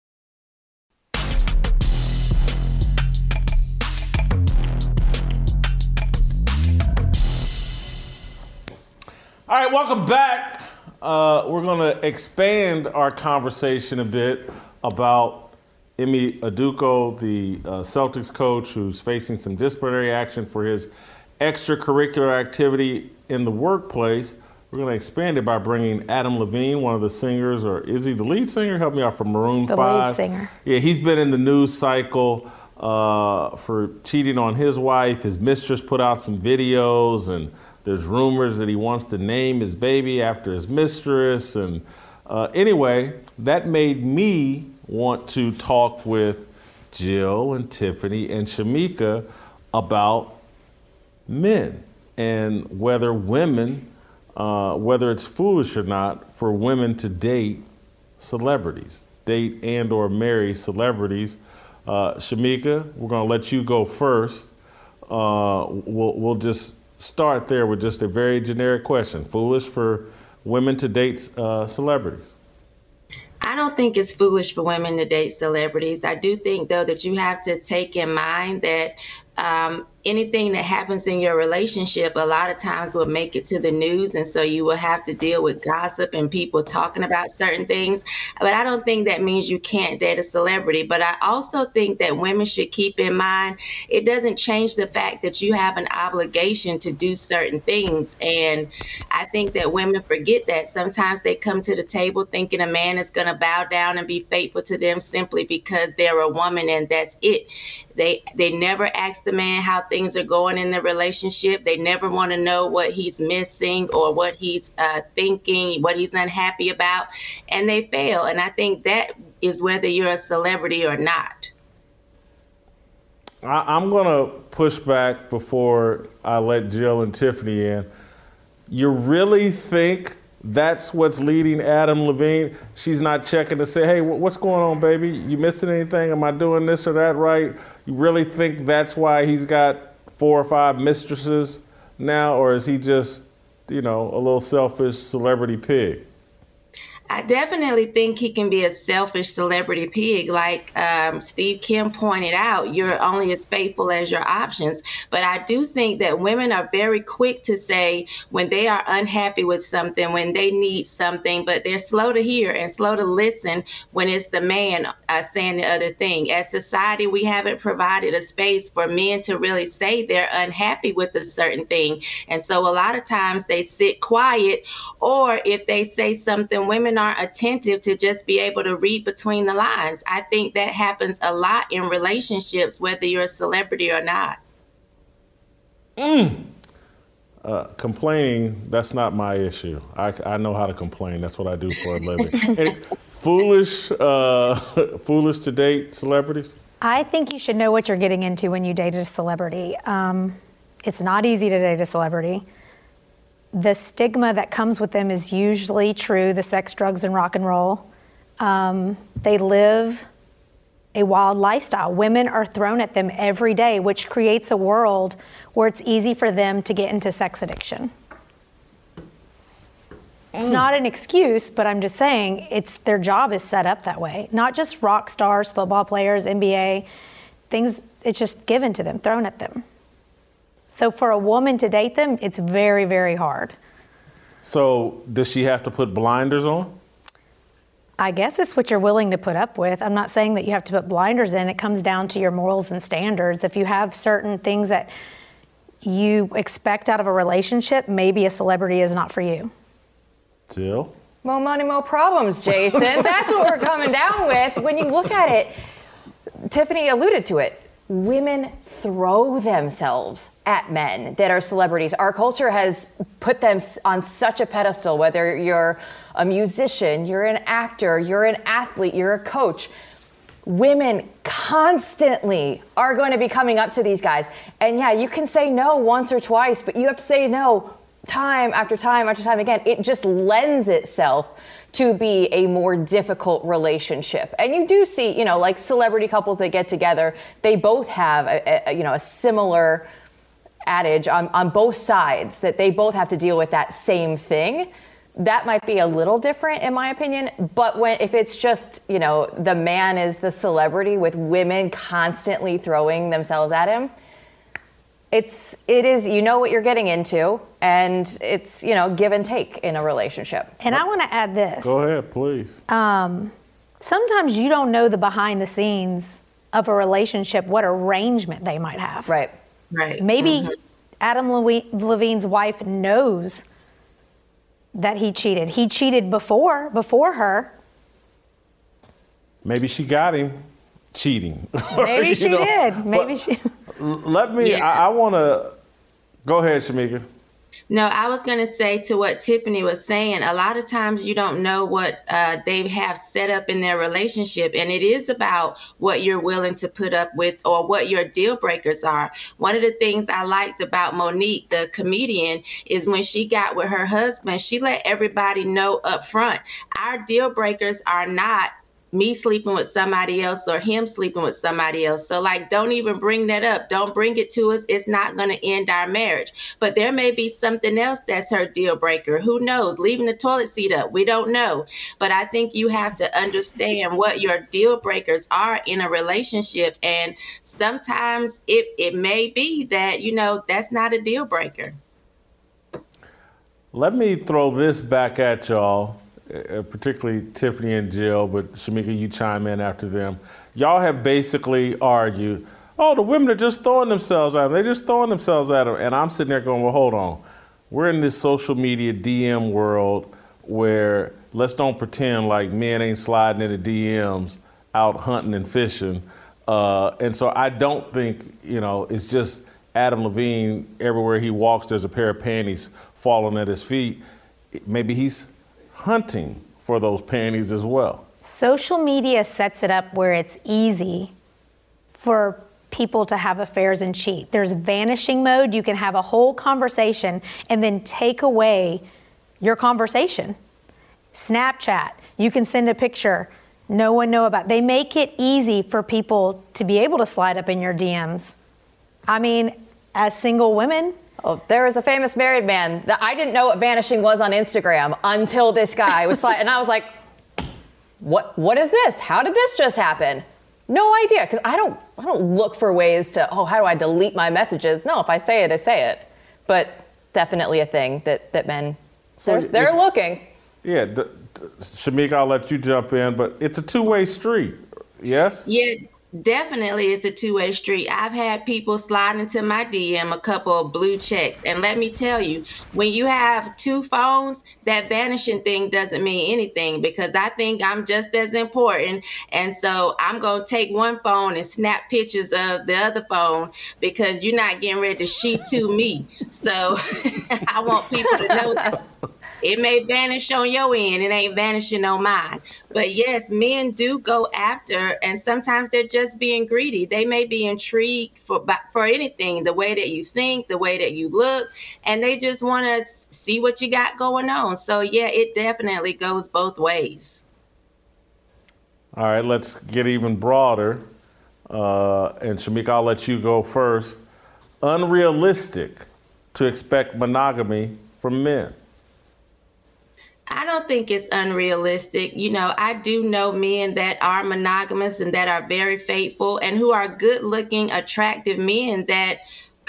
All right, welcome back. Uh, we're going to expand our conversation a bit about Ime Udoka, the uh, Celtics coach who's facing some disciplinary action for his extracurricular activity in the workplace. We're going to expand it by bringing Adam Levine, one of the singers, or is he the lead singer? Help me out from Maroon the 5. lead singer. Yeah, he's been in the news cycle uh, for cheating on his wife. His mistress put out some videos and there's rumors that he wants to name his baby after his mistress. And uh, anyway, that made me want to talk with Jill and Tiffany and Shamika about men and whether women, uh, whether it's foolish or not, for women to date celebrities, date and or marry celebrities. Uh, Shamika, we're going to let you go first. Uh, we'll, we'll just start there with just a very generic question. Foolish for women to date uh, celebrities? I don't think it's foolish for women to date celebrities. I do think, though, that you have to take in mind that um, anything that happens in your relationship a lot of times will make it to the news. And so you will have to deal with gossip and people talking about certain things. But i don't think that means you can't date a celebrity. But i also think that women should keep in mind it doesn't change the fact that you have an obligation to do certain things. And i think that women forget that. Sometimes they come to the table thinking a man is going to bow down and be faithful to them simply because they're a woman and that's it they they never ask the man how things are going in the relationship. They never want to know what he's missing or what he's uh, thinking, what he's unhappy about, and they fail. And I think that is whether you're a celebrity or not. I, I'm going to push back before I let Jill and Tiffany in. You really think that's what's leading Adam Levine? She's not checking to say, hey, what's going on, baby? You missing anything? Am I doing this or that right? You really think that's why he's got four or five mistresses now, or is he just, you know, a little selfish celebrity pig? I definitely think he can be a selfish celebrity pig. Like um, Steve Kim pointed out, you're only as faithful as your options. But I do think that women are very quick to say when they are unhappy with something, when they need something, but they're slow to hear and slow to listen when it's the man uh, saying the other thing. As society, we haven't provided a space for men to really say they're unhappy with a certain thing. And so a lot of times they sit quiet, or if they say something, women aren't attentive to just be able to read between the lines. I think that happens a lot in relationships, whether you're a celebrity or not. Mm. Uh, complaining, that's not my issue. I, I know how to complain. That's what I do for a living. foolish, uh, foolish to date celebrities? I think you should know what you're getting into when you date a celebrity. Um, it's not easy to date a celebrity. The stigma that comes with them is usually true the sex, drugs, and rock and roll. Um, they live a wild lifestyle. Women are thrown at them every day, which creates a world where it's easy for them to get into sex addiction. It's Mm. not an excuse, but I'm just saying it's their job is set up that way. Not just rock stars, football players, NBA, things it's just given to them, thrown at them. So for a woman to date them, it's very, very hard. So does she have to put blinders on? I guess it's what you're willing to put up with. I'm not saying that you have to put blinders in. It comes down to your morals and standards. If you have certain things that you expect out of a relationship, maybe a celebrity is not for you. Jill? More money, more problems, Jason. That's what we're coming down with. When you look at it, Tiffany alluded to it. Women throw themselves at men that are celebrities. Our culture has put them on such a pedestal, whether you're a musician, you're an actor, you're an athlete, you're a coach. Women constantly are going to be coming up to these guys. And yeah, you can say no once or twice, but you have to say no time after time after time again. It just lends itself to be a more difficult relationship. And you do see, you know, like celebrity couples that get together, they both have a, a you know, a similar adage on, on both sides that they both have to deal with that same thing. That might be a little different in my opinion, but when if it's just, you know, the man is the celebrity with women constantly throwing themselves at him, it's it is you know what you're getting into and it's, you know, give and take in a relationship. And I want to add this. Go ahead, please. Um, sometimes you don't know the behind the scenes of a relationship, what arrangement they might have. Right. Right. Maybe Adam Levi- Levine's wife knows that he cheated. He cheated before before her. Maybe she got him cheating. Maybe she know, did. Maybe but she. Let me, I, I want to, go ahead, Shamika. No, I was going to say to what Tiffany was saying, a lot of times you don't know what uh, they have set up in their relationship. And it is about what you're willing to put up with or what your deal breakers are. One of the things I liked about Mo'Nique, the comedian, is when she got with her husband, she let everybody know up front our deal breakers are not me sleeping with somebody else or him sleeping with somebody else. So, like, don't even bring that up. Don't bring it to us. It's not going to end our marriage. But there may be something else that's her deal breaker. Who knows? Leaving the toilet seat up. We don't know. But I think you have to understand what your deal breakers are in a relationship. And sometimes it, it may be that, you know, that's not a deal breaker. Let me throw this back at y'all, uh, particularly Tiffany and Jill, but Shamika, you chime in after them. Y'all have basically argued, oh, the women are just throwing themselves at them. They're just throwing themselves at them. And I'm sitting there going, well, hold on. We're in this social media DM world where let's don't pretend like men ain't sliding into DMs out hunting and fishing. Uh, and so I don't think, you know, it's just Adam Levine, everywhere he walks, there's a pair of panties falling at his feet. Maybe he's hunting for those panties as well. Social media sets it up where it's easy for people to have affairs and cheat. There's vanishing mode. You can have a whole conversation and then take away your conversation. Snapchat, you can send a picture, no one know about. They make it easy for people to be able to slide up in your DMs. I mean, as single women, Oh, there was a famous married man that I didn't know what vanishing was on Instagram until this guy was like, and I was like, what, what is this? How did this just happen? No idea. Cause I don't, I don't look for ways to, oh, how do I delete my messages? No, if I say it, I say it. But definitely a thing that, that men, So they're, they're looking. Yeah, d- d- Shamika, I'll let you jump in, but it's a two-way street. Yes. Yeah, definitely it's a two-way street. I've had people slide into my DM a couple of blue checks. And let me tell you, when you have two phones, that vanishing thing doesn't mean anything because I think I'm just as important. And so I'm gonna take one phone and snap pictures of the other phone because you're not getting ready to she to me. So I want people to know that. it may vanish on your end, it ain't vanishing on mine. But yes, men do go after, and sometimes they're just being greedy. They may be intrigued for for anything, the way that you think, the way that you look, and they just want to see what you got going on. So yeah, it definitely goes both ways. All right, let's get even broader. Uh, and Shamika, I'll let you go first. Unrealistic to expect monogamy from men. I don't think it's unrealistic. You know, I do know men that are monogamous and that are very faithful and who are good looking, attractive men that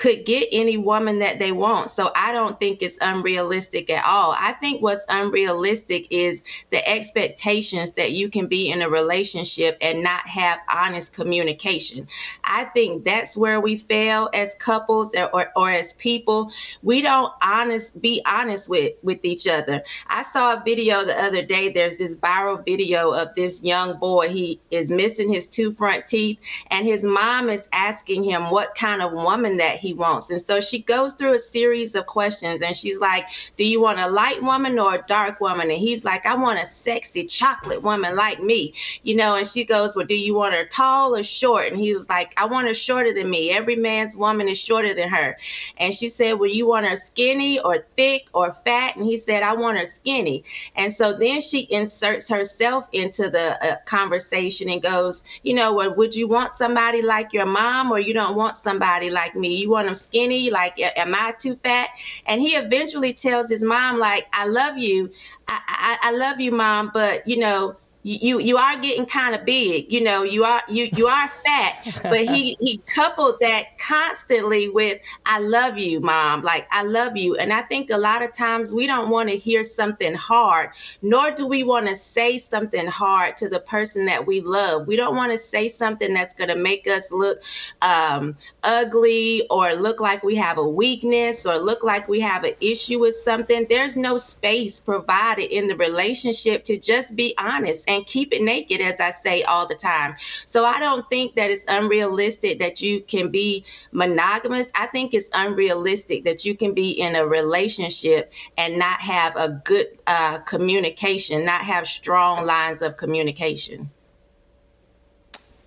could get any woman that they want. So I don't think it's unrealistic at all. I think what's unrealistic is the expectations that you can be in a relationship and not have honest communication. I think that's where we fail as couples or, or, or as people. We don't honest be honest with with each other. I saw a video the other day. There's this viral video of this young boy. He is missing his two front teeth and his mom is asking him what kind of woman that he wants. And so she goes through a series of questions and she's like, Do you want a light woman or a dark woman? And he's like, I want a sexy chocolate woman like me, you know. And she goes, Well, do you want her tall or short? And he was like, I want her shorter than me. Every man's woman is shorter than her. And she said, Well, you want her skinny or thick or fat? And he said, I want her skinny. And so then she inserts herself into the uh, conversation and goes, You know, well, would you want somebody like your mom or you don't want somebody like me? You want want him skinny? Like, am I too fat? And he eventually tells his mom, like, I love you. I, I, I love you, mom, but you know, you you are getting kind of big you know you are you you are fat but he he coupled that constantly with i love you mom like i love you. And i think a lot of times we don't want to hear something hard nor do we want to say something hard to the person that we love. We don't want to say something that's going to make us look um, ugly or look like we have a weakness or look like we have an issue with something. There's no space provided in the relationship to just be honest and keep it naked, as I say all the time. So I don't think that it's unrealistic that you can be monogamous. I think it's unrealistic that you can be in a relationship and not have a good uh, communication, not have strong lines of communication.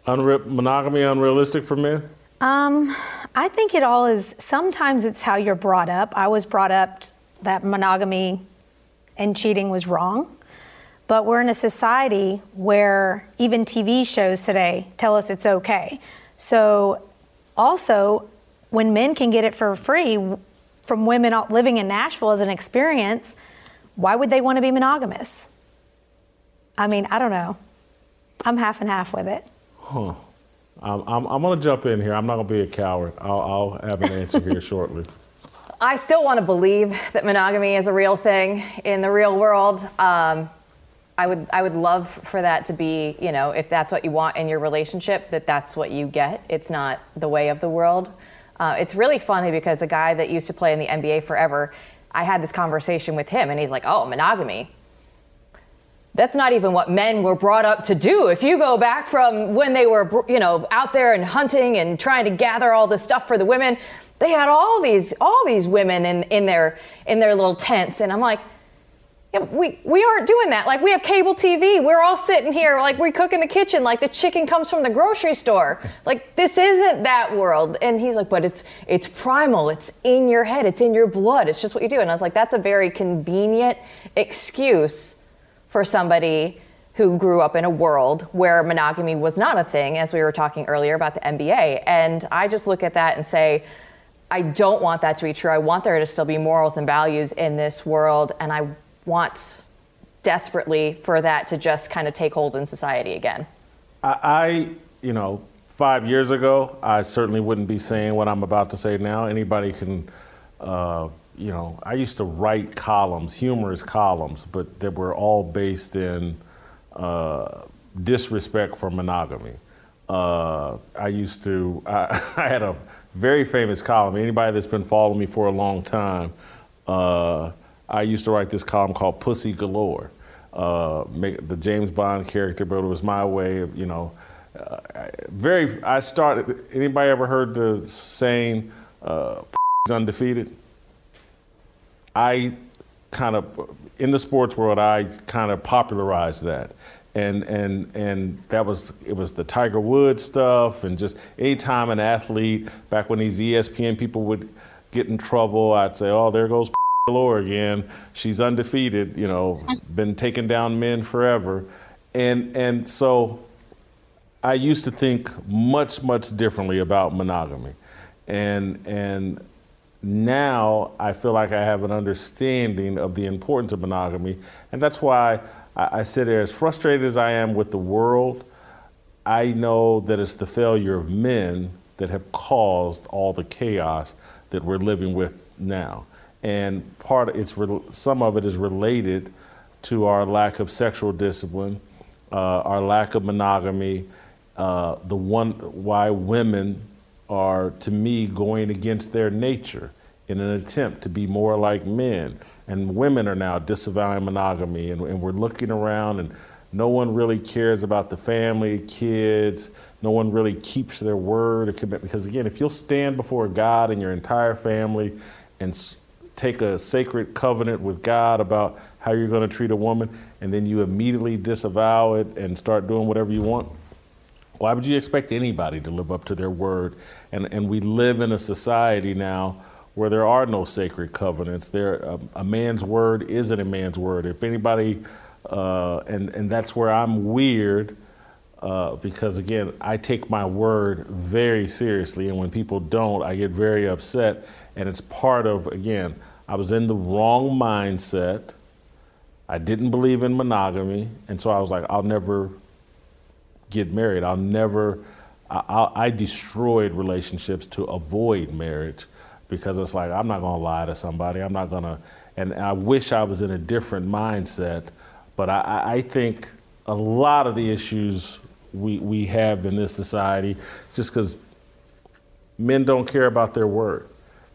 Unre- monogamy unrealistic for men? Um, I think it all is. Sometimes it's how you're brought up. I was brought up that monogamy and cheating was wrong. But we're in a society where even TV shows today tell us it's okay. So, also, when men can get it for free from women living in Nashville as an experience, why would they want to be monogamous? I mean, I don't know. I'm half and half with it. Huh. I'm, I'm, I'm going to jump in here. I'm not going to be a coward. I'll, I'll have an answer here shortly. I still want to believe that monogamy is a real thing in the real world. Um, I would I would love for that to be, you know, if that's what you want in your relationship, that that's what you get. It's not the way of the world. Uh, it's really funny because a guy that used to play in the NBA forever, I had this conversation with him, and he's like, "Oh, monogamy. That's not even what men were brought up to do. If you go back from when they were, you know, out there and hunting and trying to gather all the stuff for the women, they had all these all these women in in their in their little tents." And I'm like we, we aren't doing that. Like we have cable TV. We're all sitting here like we cook in the kitchen like the chicken comes from the grocery store. Like this isn't that world. And he's like, but it's it's primal. It's in your head. It's in your blood. It's just what you do. And I was like, that's a very convenient excuse for somebody who grew up in a world where monogamy was not a thing, as we were talking earlier about the NBA. And I just look at that and say, I don't want that to be true. I want there to still be morals and values in this world. And I want desperately for that to just kind of take hold in society again? I, I, you know, five years ago, I certainly wouldn't be saying what I'm about to say now. Anybody can, uh, you know, I used to write columns, humorous columns, but that were all based in uh, disrespect for monogamy. Uh, I used to, I, I, had a very famous column. Anybody that's been following me for a long time, uh, I used to write this column called Pussy Galore, uh, make the James Bond character, but it was my way of, you know, uh, very, I started, anybody ever heard the saying, uh, undefeated? I kind of in the sports world, I kind of popularized that. And, and, and that was it was the Tiger Woods stuff and just anytime an athlete back when these ESPN people would get in trouble I'd say oh there goes Laura again. She's undefeated you know been taking down men forever. And and so I used to think much much differently about monogamy. And and now I feel like I have an understanding of the importance of monogamy, and that's why I, I sit there as frustrated as I am with the world. I know that it's the failure of men that have caused all the chaos that we're living with now, and part of it's some of it is related to our lack of sexual discipline, uh, our lack of monogamy, uh, the one why women are, to me, going against their nature in an attempt to be more like men. And women are now disavowing monogamy, and, and we're looking around, and no one really cares about the family, kids. No one really keeps their word or commitment. Because again, if you'll stand before God and your entire family and take a sacred covenant with God about how you're going to treat a woman, and then you immediately disavow it and start doing whatever you want, why would you expect anybody to live up to their word? And, and we live in a society now where there are no sacred covenants. There, a, a man's word isn't a man's word. If anybody, uh, and, and that's where I'm weird uh, because, again, I take my word very seriously. And when people don't, I get very upset. And it's part of, again, I was in the wrong mindset. I didn't believe in monogamy. And so I was like, I'll never get married. I'll never, I, I, destroyed relationships to avoid marriage because it's like, I'm not to lie to somebody. I'm not to, and I wish I was in a different mindset. But I, I think a lot of the issues we, we have in this society is just because men don't care about their word.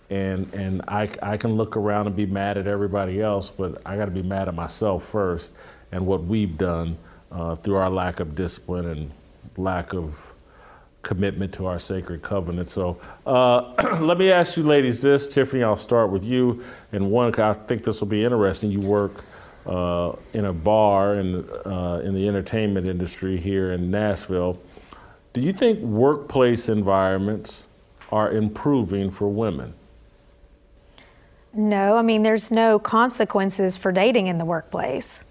And, and I, I can look around and be mad at everybody else, but I got to be mad at myself first and what we've done uh, through our lack of discipline and lack of commitment to our sacred covenant. So uh, let me ask you, ladies, this. Tiffany, I'll start with you. And one, I think this will be interesting. You work uh, in a bar in, uh, in the entertainment industry here in Nashville. Do you think workplace environments are improving for women? No, I mean, there's no consequences for dating in the workplace.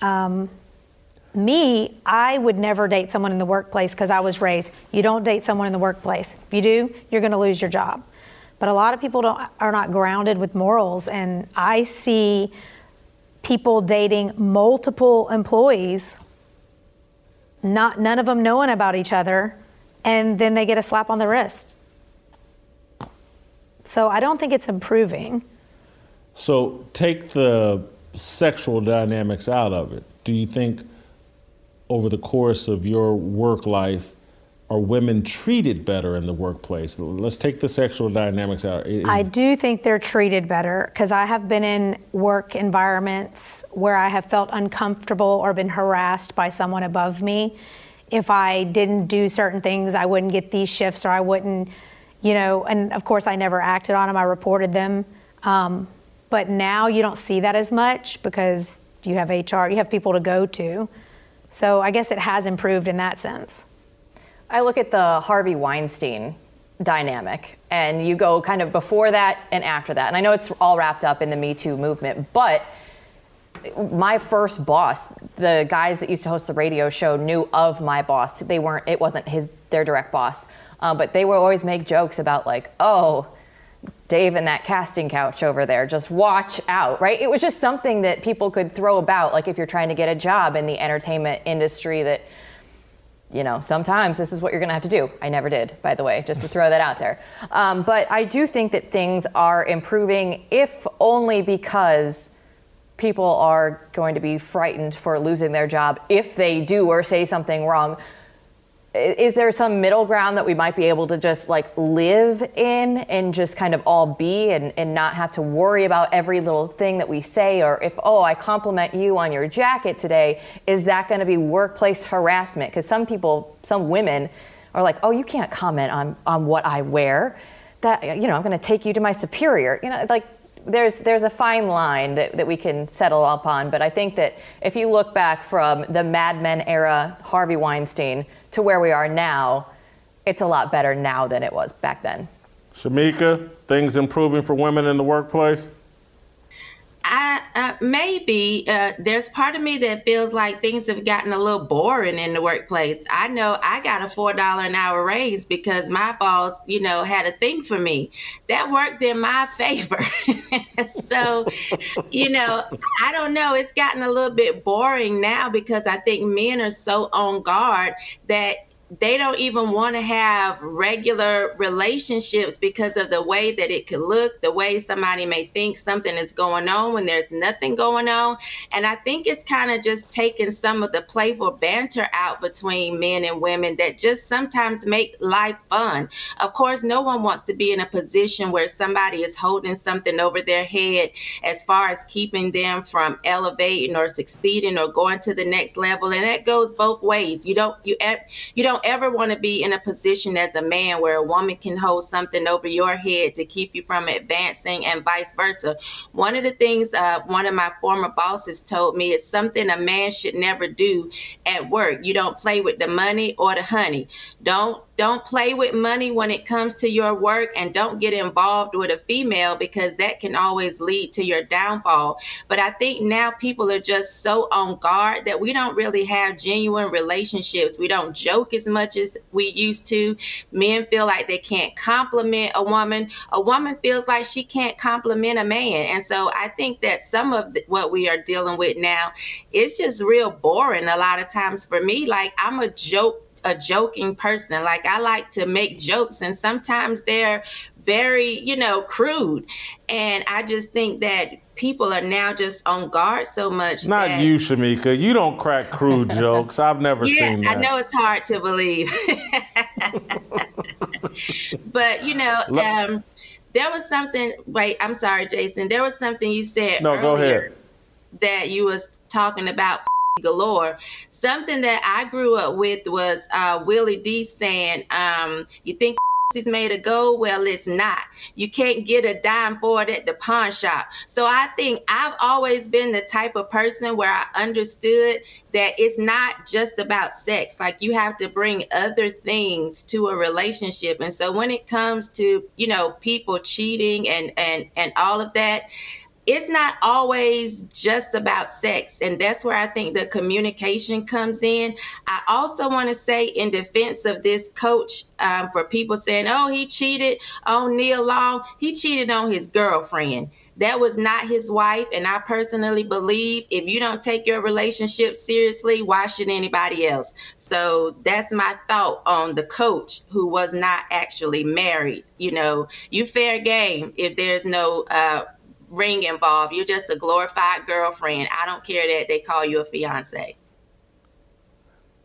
Um, me, I would never date someone in the workplace because I was raised, you don't date someone in the workplace. If you do, you're going to lose your job. But a lot of people are not grounded with morals, and I see people dating multiple employees, not none of them knowing about each other, and then they get a slap on the wrist. So I don't think it's improving. So take the sexual dynamics out of it. Do you think over the course of your work life, are women treated better in the workplace? Let's take the sexual dynamics out. Is I do think they're treated better because I have been in work environments where I have felt uncomfortable or been harassed by someone above me. If I didn't do certain things, I wouldn't get these shifts or I wouldn't, you know, and of course I never acted on them, I reported them. Um, but now you don't see that as much because you have HR, you have people to go to. So I guess it has improved in that sense. I look at the Harvey Weinstein dynamic and you go kind of before that and after that. And I know it's all wrapped up in the Me Too movement, but my first boss, the guys that used to host the radio show knew of my boss. They weren't, it wasn't his, their direct boss. Uh, but they would always make jokes about like, oh, Dave and that casting couch over there. Just watch out, right? It was just something that people could throw about, like if you're trying to get a job in the entertainment industry that, you know, sometimes this is what you're going to have to do. I never did, by the way, just to throw that out there. Um, but I do think that things are improving, if only because people are going to be frightened for losing their job if they do or say something wrong is there some middle ground that we might be able to just like live in and just kind of all be and, and not have to worry about every little thing that we say? Or if oh i compliment you on your jacket today is that going to be workplace harassment? Because some people some women are like oh you can't comment on on what i wear. That you know i'm going to take you to my superior. You know like there's there's a fine line that, that we can settle upon, but I think that if you look back from the Mad Men era, Harvey Weinstein, to where we are now, it's a lot better now than it was back then. Shamika, things improving for women in the workplace? I uh, maybe uh, there's part of me that feels like things have gotten a little boring in the workplace. I know I got a four dollar an hour raise because my boss, you know, had a thing for me that worked in my favor. so, you know, I don't know. It's gotten a little bit boring now because I think men are so on guard that they don't even want to have regular relationships because of the way that it could look, the way somebody may think something is going on when there's nothing going on. And I think it's kind of just taking some of the playful banter out between men and women that just sometimes make life fun. Of course, no one wants to be in a position where somebody is holding something over their head as far as keeping them from elevating or succeeding or going to the next level. And that goes both ways. You don't you eh, you don't ever want to be in a position as a man where a woman can hold something over your head to keep you from advancing and vice versa. One of the things uh, one of my former bosses told me is something a man should never do at work. You don't play with the money or the honey. Don't don't play with money when it comes to your work and don't get involved with a female because that can always lead to your downfall. But I think now people are just so on guard that we don't really have genuine relationships. We don't joke as much as we used to. Men feel like they can't compliment a woman. A woman feels like she can't compliment a man. And so I think that some of the, what we are dealing with now is just real boring a lot of times for me. Like I'm a joke a joking person. Like I like to make jokes, and sometimes they're very, you know, crude. And I just think that people are now just on guard so much. Not that, you, Shamika. You don't crack crude jokes. I've never yeah, seen that. I know it's hard to believe. but you know, um, there was something. Wait, I'm sorry, Jason. There was something you said. No, go ahead. That you was talking about galore. Something that I grew up with was uh, Willie D saying, um, "You think." is made of gold well it's not you can't get a dime for it at the pawn shop so i think i've always been the type of person where i understood that it's not just about sex like you have to bring other things to a relationship and so when it comes to you know people cheating and and and all of that it's not always just about sex. And that's where I think the communication comes in. I also want to say, in defense of this coach, um, for people saying, oh, he cheated on Nia Long, he cheated on his girlfriend. That was not his wife. And I personally believe if you don't take your relationship seriously, why should anybody else? So that's my thought on the coach who was not actually married. You know, you fair game if there's no, uh, ring involved. You're just a glorified girlfriend. I don't care that they call you a fiance.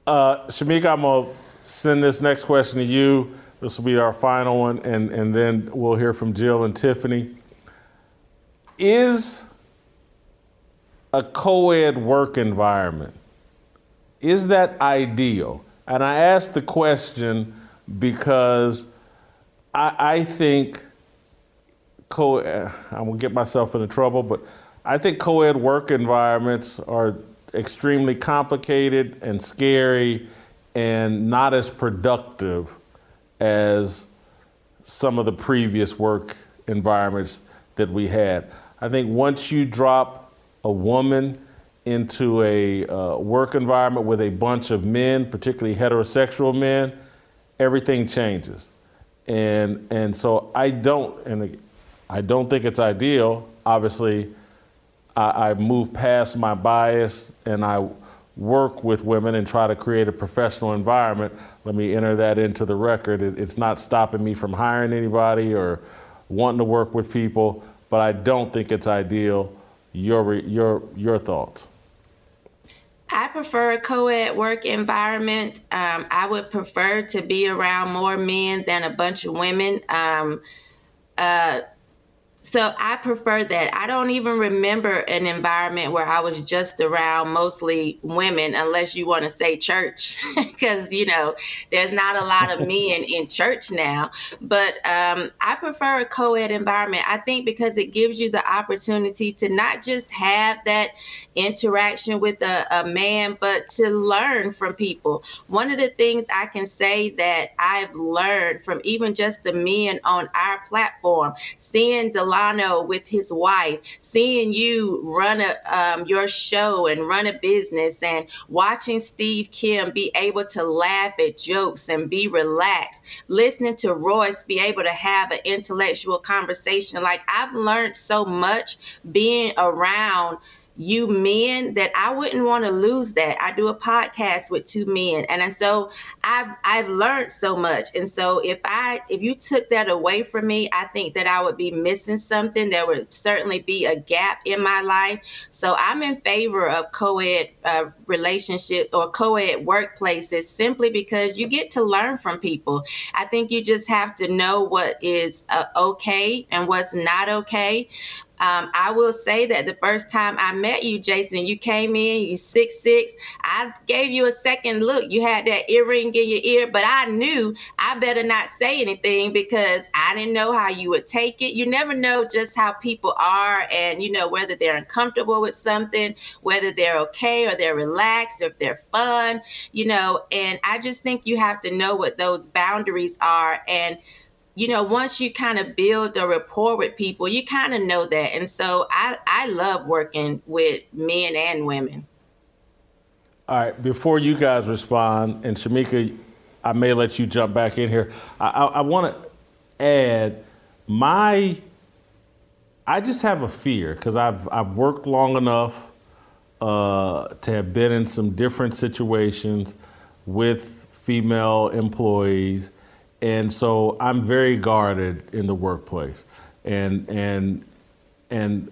Uh, Shamika, I'm gonna send this next question to you. This will be our final one, and, and then we'll hear from Jill and Tiffany. Is a co-ed work environment is that ideal? And I ask the question because I, I think co I'm gonna get myself into trouble, but I think co-ed work environments are extremely complicated and scary and not as productive as some of the previous work environments that we had. I think once you drop a woman into a uh, work environment with a bunch of men, particularly heterosexual men, everything changes. And, and so I don't, and I don't think it's ideal. Obviously, I, I move past my bias and I work with women and try to create a professional environment. Let me enter that into the record. It, it's not stopping me from hiring anybody or wanting to work with people, but I don't think it's ideal. Your, your, your thoughts? I prefer a co ed work environment. Um, I would prefer to be around more men than a bunch of women. Um, uh, so I prefer that. I don't even remember an environment where I was just around mostly women, unless you want to say church, because you know there's not a lot of men in church now. But um, I prefer a co-ed environment. I think because it gives you the opportunity to not just have that interaction with a, a man, but to learn from people. One of the things I can say that I've learned from even just the men on our platform, seeing Delano with his wife, seeing you run a um, your show and run a business, and watching Steve Kim be able to laugh at jokes and be relaxed, listening to Royce be able to have an intellectual conversation. Like I've learned so much being around you men that I wouldn't want to lose that. I do a podcast with two men and so I've I've learned so much. And so if I if you took that away from me, I think that I would be missing something. There would certainly be a gap in my life. So I'm in favor of co-ed uh, relationships or co-ed workplaces simply because you get to learn from people. I think you just have to know what is uh, okay and what's not okay. Um, I will say that the first time I met you, Jason, you came in, you six six. I gave you a second look. You had that earring in your ear, but I knew I better not say anything because I didn't know how you would take it. You never know just how people are, and you know whether they're uncomfortable with something, whether they're okay or they're relaxed, or if they're fun, you know. And I just think you have to know what those boundaries are and you know, once you kind of build a rapport with people, you kind of know that. And so I, I love working with men and women. All right, before you guys respond, and Shamika, I may let you jump back in here. I, I, I want to add my, I just have a fear because I've, I've worked long enough uh, to have been in some different situations with female employees and so I'm very guarded in the workplace, and and and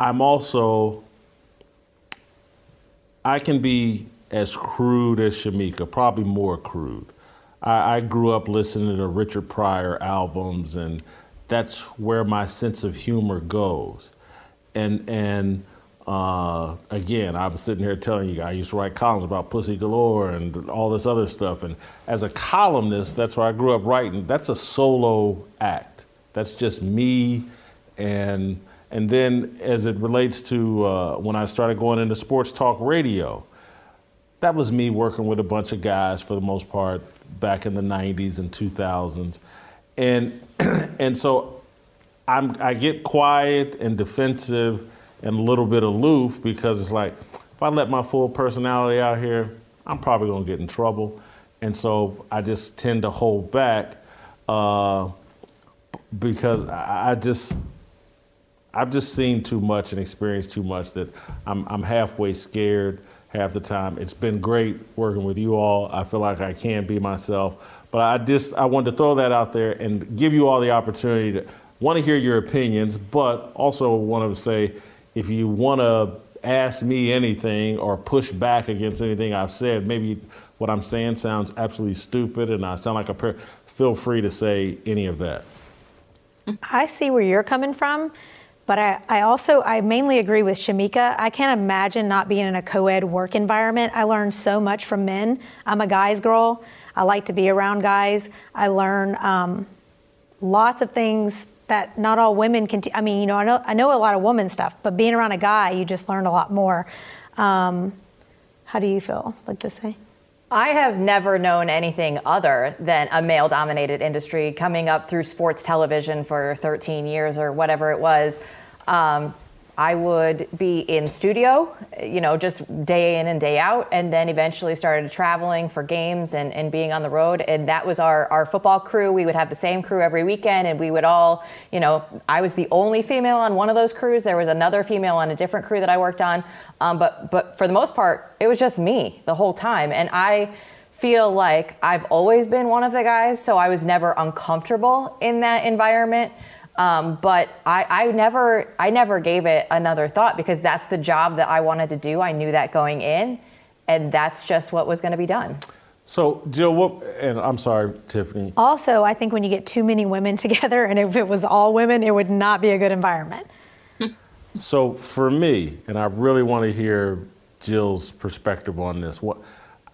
I'm also I can be as crude as Shamika, probably more crude. I, I grew up listening to Richard Pryor albums, and that's where my sense of humor goes, and and uh, again, I was sitting here telling you, I used to write columns about pussy galore and all this other stuff. And as a columnist, that's where I grew up writing. That's a solo act. That's just me. And and then as it relates to uh, when I started going into sports talk radio, that was me working with a bunch of guys for the most part back in the 90s and 2000s. And and so I'm, I get quiet and defensive and a little bit aloof because it's like if I let my full personality out here, I'm probably gonna get in trouble, and so I just tend to hold back uh, because I just I've just seen too much and experienced too much that I'm, I'm halfway scared half the time. It's been great working with you all. I feel like I can be myself, but I just I wanted to throw that out there and give you all the opportunity to want to hear your opinions, but also want to say if you want to ask me anything or push back against anything I've said, maybe what I'm saying sounds absolutely stupid and I sound like a per- feel free to say any of that. I see where you're coming from, but I, I also I mainly agree with Shamika. I can't imagine not being in a co-ed work environment. I learn so much from men. I'm a guy's girl. I like to be around guys. I learn um, lots of things that not all women can. T- I mean, you know, I know I know a lot of woman stuff, but being around a guy, you just learn a lot more. Um, how do you feel? Like to say? I have never known anything other than a male dominated industry coming up through sports television for 13 years or whatever it was. Um, I would be in studio, you know, just day in and day out, and then eventually started traveling for games and, and being on the road. And that was our, our football crew. We would have the same crew every weekend, and we would all, you know, I was the only female on one of those crews. There was another female on a different crew that I worked on. Um, but, but for the most part, it was just me the whole time. And I feel like I've always been one of the guys, so I was never uncomfortable in that environment. Um, but I, I never I never gave it another thought because that's the job that I wanted to do. I knew that going in, and that's just what was going to be done. So, Jill, what, and I'm sorry, Tiffany. Also, I think when you get too many women together, and if it was all women, it would not be a good environment. So, for me, and I really want to hear Jill's perspective on this. What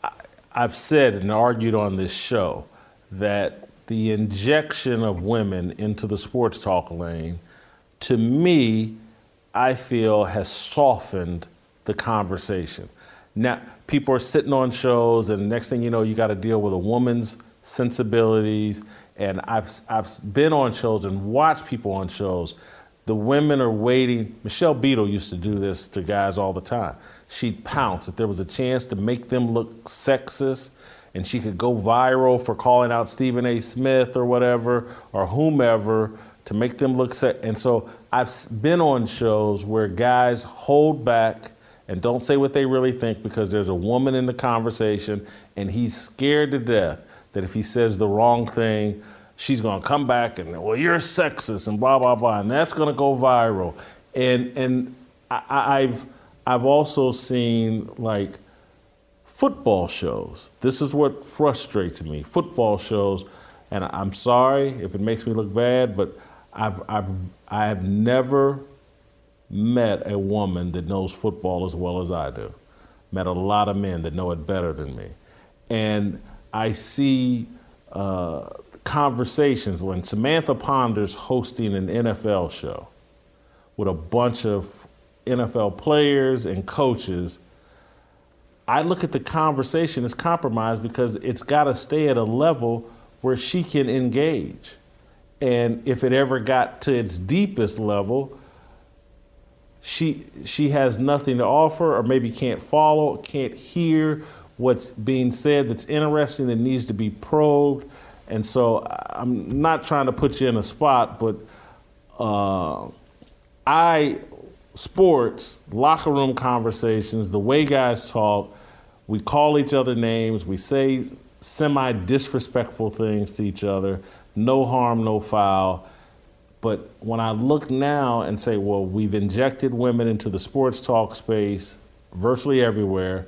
I, I've said and argued on this show that the injection of women into the sports talk lane, to me, I feel has softened the conversation. Now, people are sitting on shows, and next thing you know, you got to deal with a woman's sensibilities. And I've, I've been on shows and watched people on shows. The women are waiting. Michelle Beadle used to do this to guys all the time. She'd pounce if there was a chance to make them look sexist, and she could go viral for calling out Stephen A. Smith or whatever, or whomever, to make them look. And so I've been on shows where guys hold back and don't say what they really think because there's a woman in the conversation and he's scared to death that if he says the wrong thing, she's going to come back and, well, you're sexist and blah, blah, blah. And that's going to go viral. And, and I, I've, I've also seen like football shows. This is what frustrates me football shows. And I'm sorry if it makes me look bad, but I've, I've, I've never met a woman that knows football as well as I do. Met a lot of men that know it better than me. And I see uh, conversations when Samantha Ponder's hosting an NFL show with a bunch of NFL players and coaches. I look at the conversation as compromised because it's got to stay at a level where she can engage. And if it ever got to its deepest level, she she has nothing to offer or maybe can't follow, can't hear what's being said that's interesting that needs to be probed. And so I'm not trying to put you in a spot, but uh, I sports, locker room conversations, the way guys talk, we call each other names, we say semi disrespectful things to each other, no harm, no foul. But when I look now and say, well, we've injected women into the sports talk space virtually everywhere,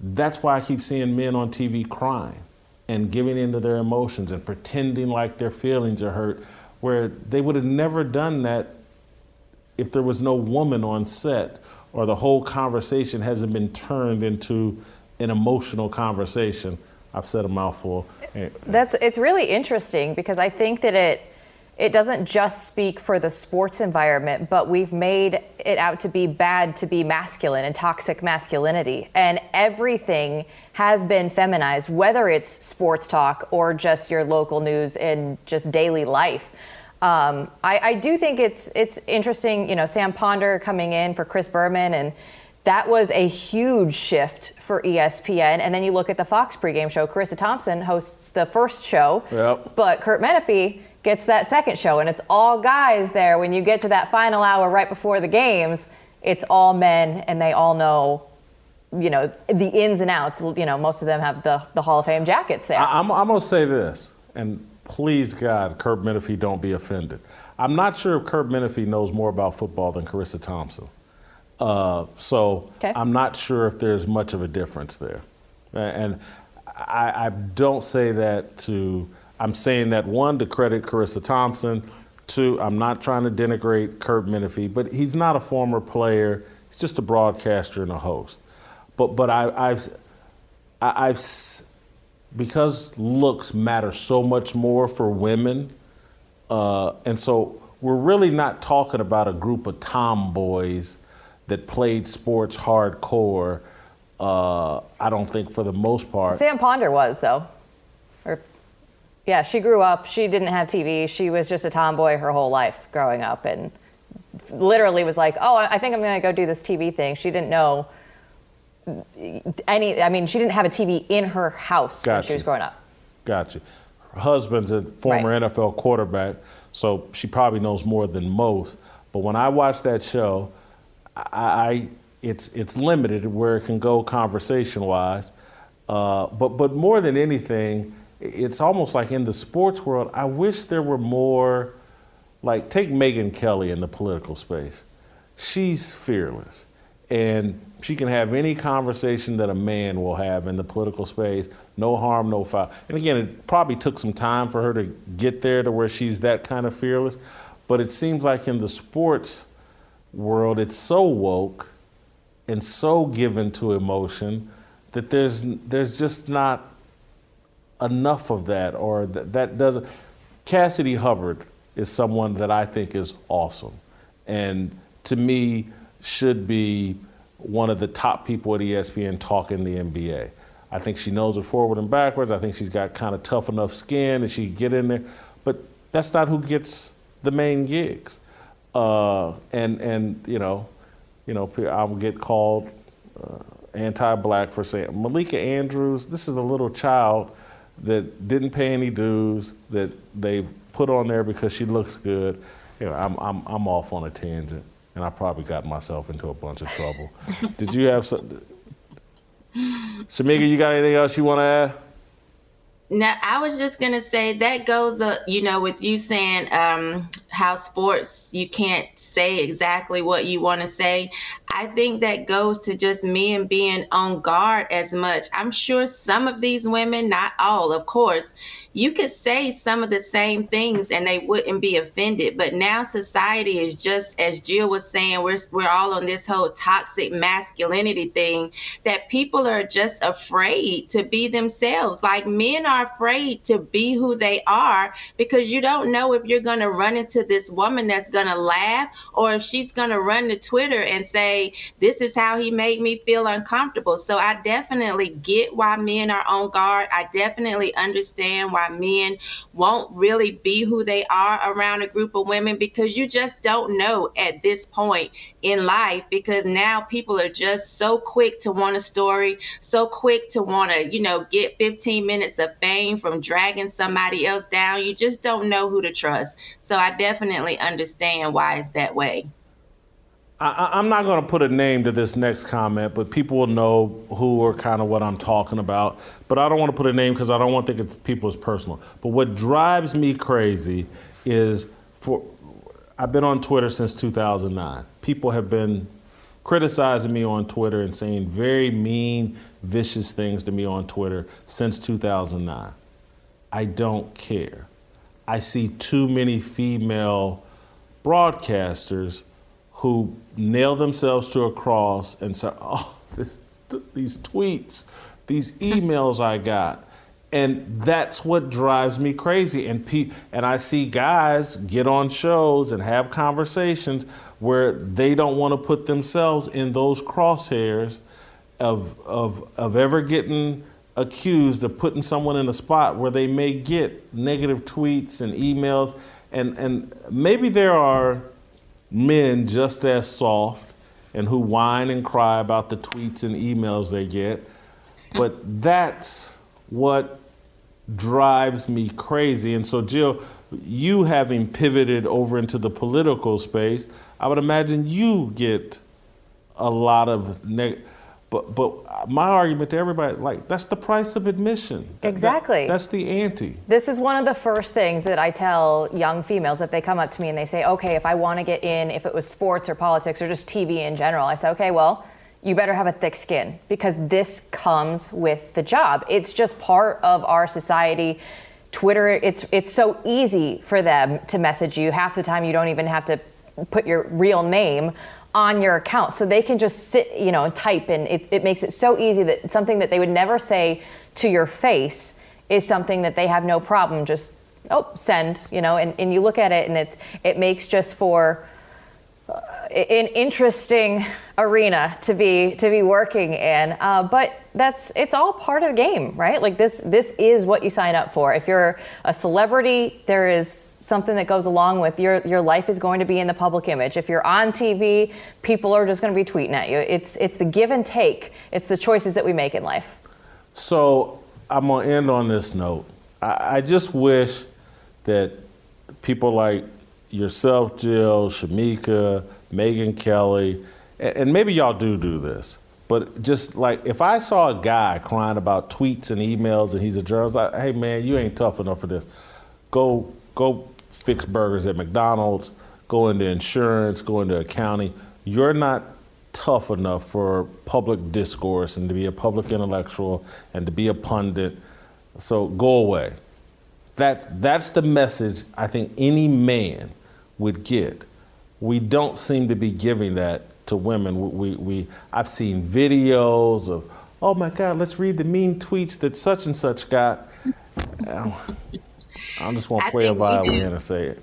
that's why I keep seeing men on TV crying and giving into their emotions and pretending like their feelings are hurt, where they would have never done that if there was no woman on set or the whole conversation hasn't been turned into an emotional conversation. I've said a mouthful. That's it's really interesting because I think that it it doesn't just speak for the sports environment, but we've made it out to be bad to be masculine and toxic masculinity. And everything has been feminized, whether it's sports talk or just your local news in just daily life. Um, I, I do think it's it's interesting, you know, Sam Ponder coming in for Chris Berman, and that was a huge shift for ESPN. And then you look at the Fox pregame show. Charissa Thompson hosts the first show, yep. but Kurt Menefee gets that second show, and it's all guys there. When you get to that final hour right before the games, it's all men, and they all know, you know, the ins and outs. You know, most of them have the, the Hall of Fame jackets there. I, I'm, I'm going to say this, and please God, Kurt Menefee, don't be offended. I'm not sure if Kurt Menefee knows more about football than Charissa Thompson. Uh, so okay. I'm not sure if there's much of a difference there. And I, I don't say that to I'm saying that one to credit Charissa Thompson. Two, I'm not trying to denigrate Kurt Menefee, but he's not a former player. He's just a broadcaster and a host. But but I, I've I've because looks matter so much more for women, uh, and so we're really not talking about a group of tomboys that played sports hardcore. Uh, I don't think for the most part. Sam Ponder was though, or yeah, she grew up. She didn't have TV. She was just a tomboy her whole life growing up, and literally was like, "Oh, I think I'm going to go do this TV thing." She didn't know any. I mean, she didn't have a TV in her house Got when she was growing up. Gotcha. Her husband's a former Right. NFL quarterback, so she probably knows more than most. But when I watched that show, I, it's it's limited where it can go conversation wise. Uh, but but more than anything, it's almost like in the sports world, I wish there were more. Like take Megyn Kelly in the political space. She's fearless, and she can have any conversation that a man will have in the political space. No harm, no foul. And again, it probably took some time for her to get there to where she's that kind of fearless. But it seems like in the sports world, it's so woke and so given to emotion that there's there's just not enough of that, or that, that doesn't. Cassidy Hubbard is someone that I think is awesome, and to me should be one of the top people at ESPN talking the NBA. I think she knows it forward and backwards. I think she's got kind of tough enough skin and she can get in there. But that's not who gets the main gigs. Uh, and and you know, you know, I will get called uh, anti-black for saying Malika Andrews. This is a little child that didn't pay any dues that they put on there because she looks good. You know, I'm I'm I'm off on a tangent and I probably got myself into a bunch of trouble. Did you have some? Shamika, you got anything else you want to add? Now, I was just gonna say that goes, uh, you know, with you saying um, how sports you can't say exactly what you want to say. I think that goes to just me and being on guard as much. I'm sure some of these women, not all, of course, you could say some of the same things and they wouldn't be offended. But now society is just, as Jill was saying, we're, we're all on this whole toxic masculinity thing that people are just afraid to be themselves. Like men are afraid to be who they are because you don't know if you're going to run into this woman that's going to laugh or if she's going to run to Twitter and say, this is how he made me feel uncomfortable. So I definitely get why men are on guard. I definitely understand why why men won't really be who they are around a group of women because you just don't know at this point in life because now people are just so quick to want a story, so quick to want to, you know, get 15 minutes of fame from dragging somebody else down. You just don't know who to trust. So I definitely understand why it's that way. I, am not going to put a name to this next comment, but people will know who or kind of what I'm talking about. But I don't want to put a name because I don't want to think it's people's personal. But what drives me crazy is for I've been on Twitter since 2009. People have been criticizing me on Twitter and saying very mean, vicious things to me on Twitter since 2009. I don't care. I see too many female broadcasters who nail themselves to a cross and say, oh, this, these tweets, these emails I got. And that's what drives me crazy. And, pe- and I see guys get on shows and have conversations where they don't want to put themselves in those crosshairs of, of, of ever getting accused of putting someone in a spot where they may get negative tweets and emails. And, and maybe there are men just as soft and who whine and cry about the tweets and emails they get. But that's what drives me crazy. And so, Jill, you having pivoted over into the political space, I would imagine you get a lot of negative but but my argument to everybody, like that's the price of admission. Exactly. That, that's the ante. This is one of the first things that I tell young females if they come up to me and they say, okay, if I want to get in, if it was sports or politics or just TV in general, I say, okay, well, you better have a thick skin because this comes with the job. It's just part of our society. Twitter, it's it's so easy for them to message you. Half the time, you don't even have to put your real name on your account. So they can just sit, you know, and type, and it, it makes it so easy that something that they would never say to your face is something that they have no problem just, oh, send, you know, and, and you look at it and it, it makes just for an interesting arena to be to be working in. Uh, but that's it's all part of the game, right? Like this this is what you sign up for. If you're a celebrity, there is something that goes along with your your life is going to be in the public image. If you're on TV, people are just going to be tweeting at you. It's it's the give and take. It's the choices that we make in life. So I'm gonna end on this note. I, I just wish that people like yourself, Jill, Shamika, Megyn Kelly, and maybe y'all do do this, but just like if I saw a guy crying about tweets and emails and he's a journalist, like, hey man, you ain't tough enough for this. Go go fix burgers at McDonald's. Go into insurance. Go into accounting. You're not tough enough for public discourse and to be a public intellectual and to be a pundit. So go away. That's, that's the message I think any man would get. We don't seem to be giving that to women. We, we, I've seen videos of, oh my God, let's read the mean tweets that such and such got. I just want to play a violin and say it.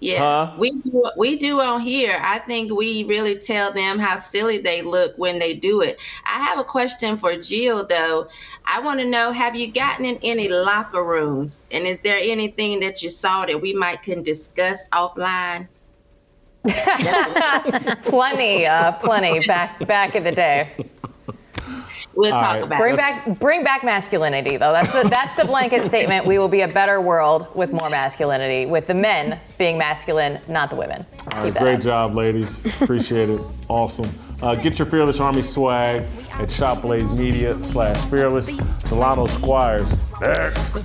Yeah, huh? we do. We do on here. I think we really tell them how silly they look when they do it. I have a question for Jill, though. I want to know: Have you gotten in any locker rooms, and is there anything that you saw that we might can discuss offline? plenty, uh, plenty back back in the day. We'll All talk right. about bring it. back bring back masculinity though. That's the that's the blanket statement. We will be a better world with more masculinity, with the men being masculine, not the women. All right, great up. job, ladies. Appreciate it. Awesome. Uh, get your Fearless Army swag at Shop Blaze Media slash Fearless. Delano Squires. Next.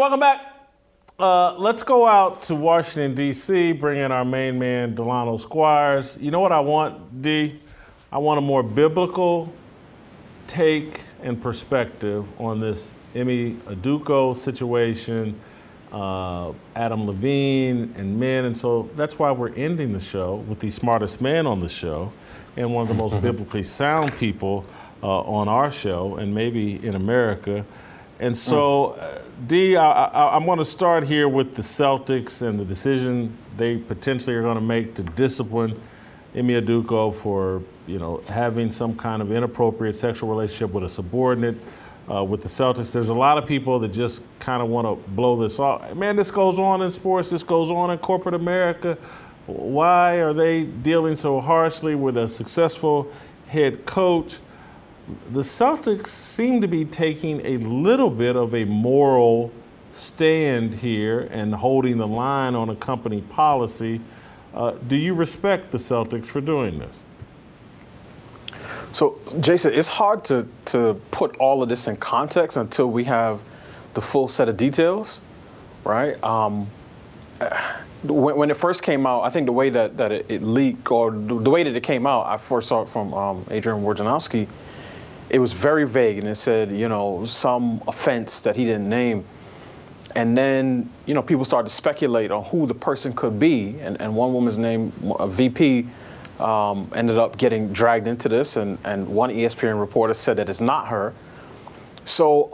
Welcome back. Uh, let's go out to Washington, D.C., bring in our main man, Delano Squires. You know what I want, D? I want a more biblical take and perspective on this Ime Udoka situation uh, Adam Levine and men. And so that's why we're ending the show with the smartest man on the show and one of the most biblically sound people uh, on our show and maybe in America. And so, mm. uh, D, I, I, I'm going to start here with the Celtics and the decision they potentially are going to make to discipline Ime Udoka for, you know, having some kind of inappropriate sexual relationship with a subordinate uh, with the Celtics. There's a lot of people that just kind of want to blow this off. Man, this goes on in sports. This goes on in corporate America. Why are they dealing so harshly with a successful head coach? The Celtics seem to be taking a little bit of a moral stand here and holding the line on a company policy. Uh, do you respect the Celtics for doing this? So, Jason, it's hard to, to put all of this in context until we have the full set of details, right? Um, when, when, it first came out, I think the way that, that it, it, leaked or the way that it came out, I first saw it from um, Adrian Wojnarowski. It was very vague and it said, you know, some offense that he didn't name. And then, you know, people started to speculate on who the person could be. And, and one woman's name, a VP, um, ended up getting dragged into this, and, and one ESPN reporter said that it's not her. So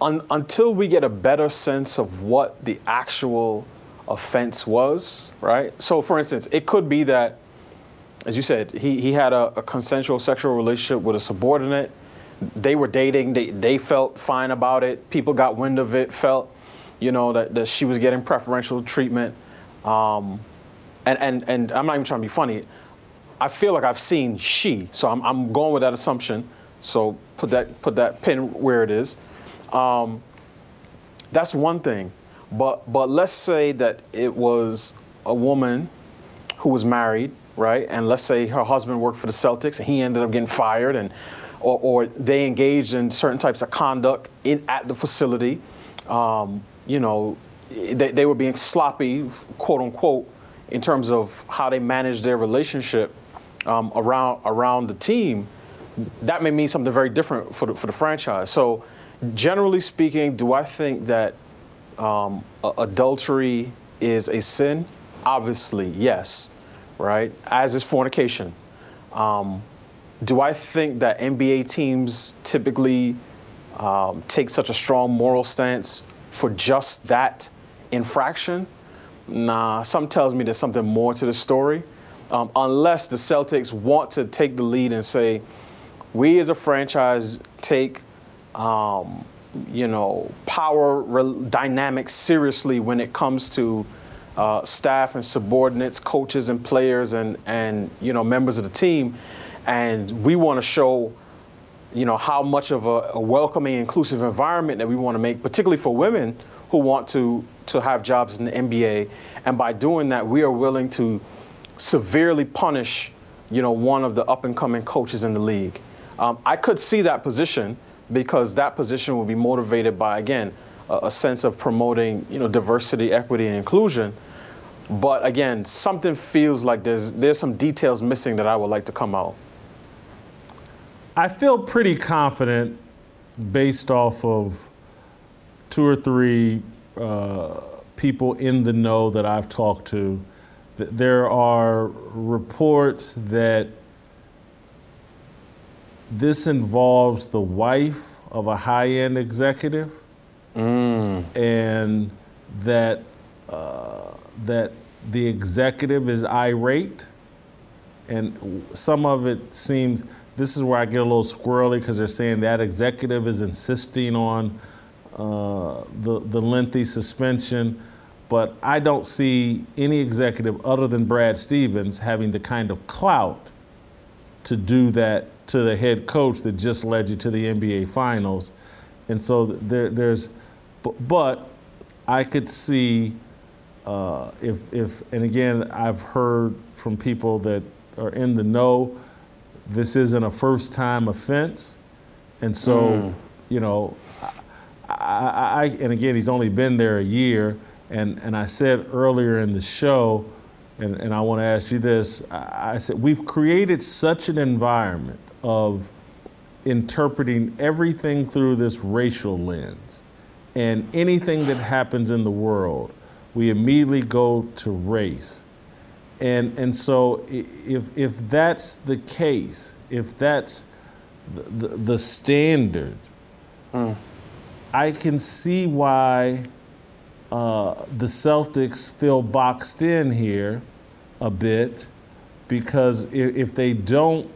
uh, un, until we get a better sense of what the actual offense was, right? So, for instance, it could be that, as you said, he, he had a, a consensual sexual relationship with a subordinate. They were dating, they, they felt fine about it. People got wind of it, felt, you know, that, that she was getting preferential treatment. Um, and, and, and I'm not even trying to be funny. I feel like I've seen she, so I'm, I'm going with that assumption. So put that put that pin where it is. Um, that's one thing, but but let's say that it was a woman who was married, right? And let's say her husband worked for the Celtics and he ended up getting fired, and or, or they engaged in certain types of conduct in at the facility. Um, you know, they, they were being sloppy, quote unquote, in terms of how they managed their relationship um, around around the team, that may mean something very different for the, for the franchise. So, generally speaking, do I think that um, adultery is a sin? Obviously, yes, right? As is fornication. Um, do I think that NBA teams typically um, take such a strong moral stance for just that infraction? Nah, something tells me there's something more to the story um, unless the Celtics want to take the lead and say, we as a franchise take, um, you know, power re- dynamics seriously when it comes to uh, staff and subordinates, coaches and players, and and you know members of the team, and we want to show, you know, how much of a, a welcoming, inclusive environment that we want to make, particularly for women who want to to have jobs in the NBA, and by doing that, we are willing to severely punish, you know, one of the up and coming coaches in the league. Um, I could see that position because that position would be motivated by again a, a sense of promoting, you know, diversity, equity, and inclusion. But again, something feels like there's there's some details missing that I would like to come out. I feel pretty confident based off of two or three uh, people in the know that I've talked to. There are reports that this involves the wife of a high end executive, and that uh, that the executive is irate, and some of it seems. This is where I get a little squirrely because they're saying that executive is insisting on uh, the the lengthy suspension, but I don't see any executive other than Brad Stevens having the kind of clout to do that to the head coach that just led you to the NBA Finals, and so there, there's, but I could see uh, if if and again I've heard from people that are in the know, this isn't a first time offense, and so Mm. you know, I, I, I and again he's only been there a year, and and I said earlier in the show. And, and I want to ask you this. I I said, we've created such an environment of interpreting everything through this racial lens. And anything that happens in the world, we immediately go to race. And, and so, if, if that's the case, if that's the, the, the standard, hmm. I can see why uh, the Celtics feel boxed in here a bit because if, if they don't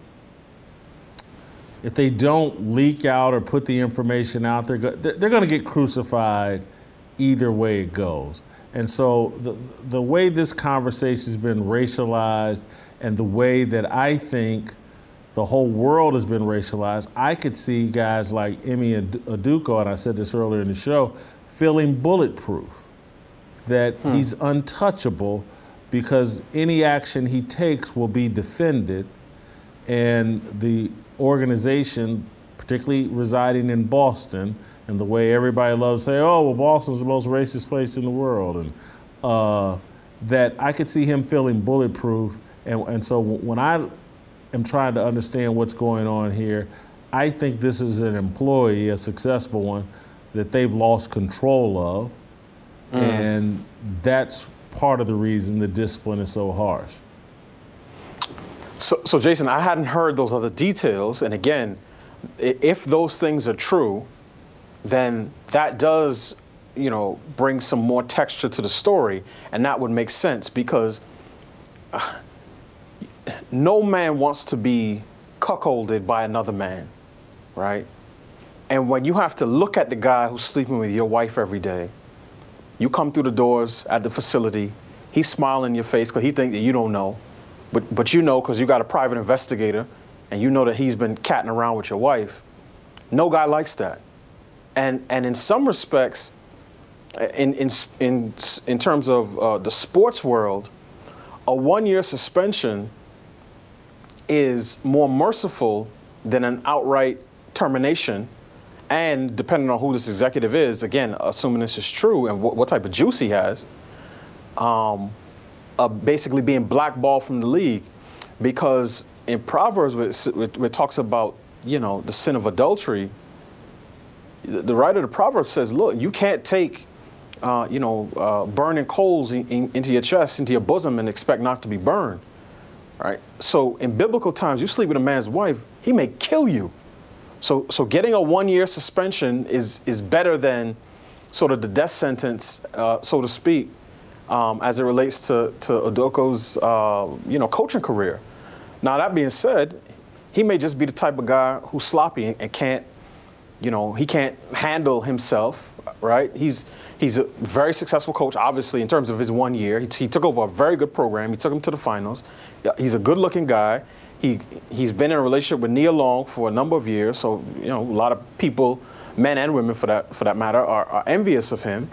if they don't leak out or put the information out there, they're, going to get crucified either way it goes. And so the, the way this conversation has been racialized and the way that I think the whole world has been racialized, I could see guys like Ime Ad- Aduko, and I said this earlier in the show, feeling bulletproof, that he's untouchable because any action he takes will be defended. And the organization, particularly residing in Boston, and the way everybody loves to say, "Oh, well, Boston's the most racist place in the world," and uh, that I could see him feeling bulletproof. And, and so when I am trying to understand what's going on here, I think this is an employee, a successful one, that they've lost control of, Mm. and that's part of the reason the discipline is so harsh. So, so Jason, I hadn't heard those other details, and again, if those things are true, then that does, you know, bring some more texture to the story, and that would make sense because uh, no man wants to be cuckolded by another man, right? And when you have to look at the guy who's sleeping with your wife every day, you come through the doors at the facility, he's smiling in your face because he thinks that you don't know. But, but you know because you got a private investigator and you know that he's been catting around with your wife. No guy likes that. And, and in some respects, in, in, in, in terms of uh, the sports world, a one year suspension is more merciful than an outright termination. And depending on who this executive is, again, assuming this is true and what, what type of juice he has, um, uh, basically being blackballed from the league. Because in Proverbs, it, talks about, you know, the sin of adultery, the, the writer of the Proverbs says, look, you can't take, uh, you know, uh, burning coals in, in- into your chest, into your bosom, and expect not to be burned. Right? So in biblical times, you sleep with a man's wife, he may kill you. So, so getting a one-year suspension is is better than sort of the death sentence, uh, so to speak, um, as it relates to to Udoka's uh, you know coaching career. Now that being said, he may just be the type of guy who's sloppy and can't, you know, he can't handle himself, right? He's he's a very successful coach, obviously in terms of his one year. He, he took over a very good program. He took him to the finals. He's a good-looking guy. He he's been in a relationship with Nia Long for a number of years, so you know a lot of people, men and women for that for that matter, are, are envious of him.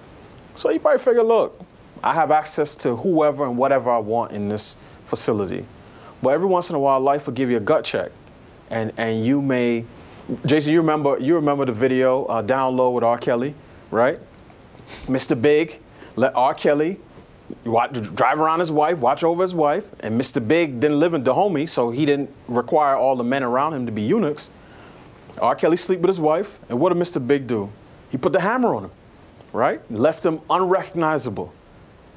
So you probably figure, look, I have access to whoever and whatever I want in this facility. But every once in a while, life will give you a gut check, and and you may, Jason, you remember you remember the video uh, Down Low with R. Kelly, right? Mr. Big let R. Kelly watch, drive around his wife, watch over his wife, and Mr. Big didn't live in Dahomey, so he didn't require all the men around him to be eunuchs. R. Kelly sleep with his wife, and what did Mr. Big do? He put the hammer on him, right? Left him unrecognizable.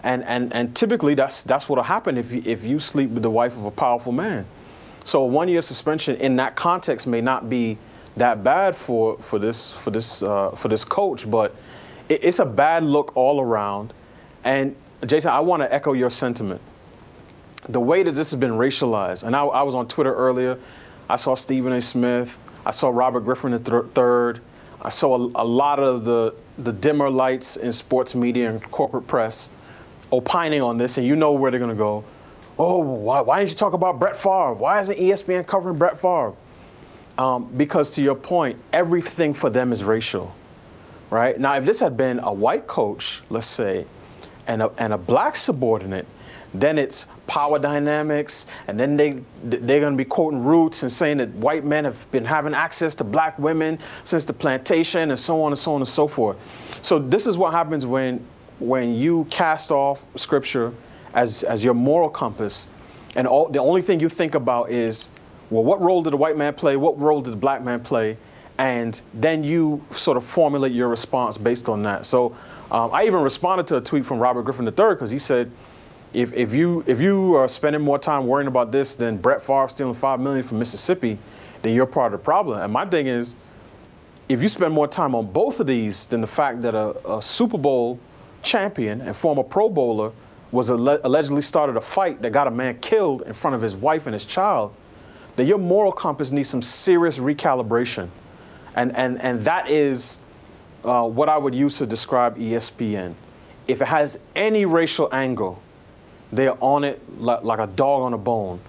And, and, and typically that's, that's what'll happen if you, if you sleep with the wife of a powerful man. So a one year suspension in that context may not be that bad for, for this, for this, uh, for this coach, but it, it's a bad look all around. And Jason, I want to echo your sentiment. The way that this has been racialized, and I, I was on Twitter earlier, I saw Stephen A. Smith, I saw Robert Griffin III, I saw a, a lot of the, the dimmer lights in sports media and corporate press opining on this, and you know where they're going to go. Oh, why, why didn't you talk about Brett Favre? Why isn't ESPN covering Brett Favre? Um, because to your point, everything for them is racial, right? Now, if this had been a white coach, let's say, and a, and a black subordinate, then it's power dynamics, and then they they're going to be quoting Roots and saying that white men have been having access to black women since the plantation, and so on and so on and so forth. So this is what happens when when you cast off scripture as, as your moral compass, and all, the only thing you think about is, well, what role did the white man play? What role did the black man play? And then you sort of formulate your response based on that. So um, I even responded to a tweet from Robert Griffin III because he said, if, if you if you are spending more time worrying about this than Brett Favre stealing five million from Mississippi, then you're part of the problem. And my thing is, if you spend more time on both of these than the fact that a, a Super Bowl champion and former Pro Bowler was alle- allegedly started a fight that got a man killed in front of his wife and his child, then your moral compass needs some serious recalibration. And, and, and that is uh, what I would use to describe ESPN. If it has any racial angle, they're on it like, like a dog on a bone.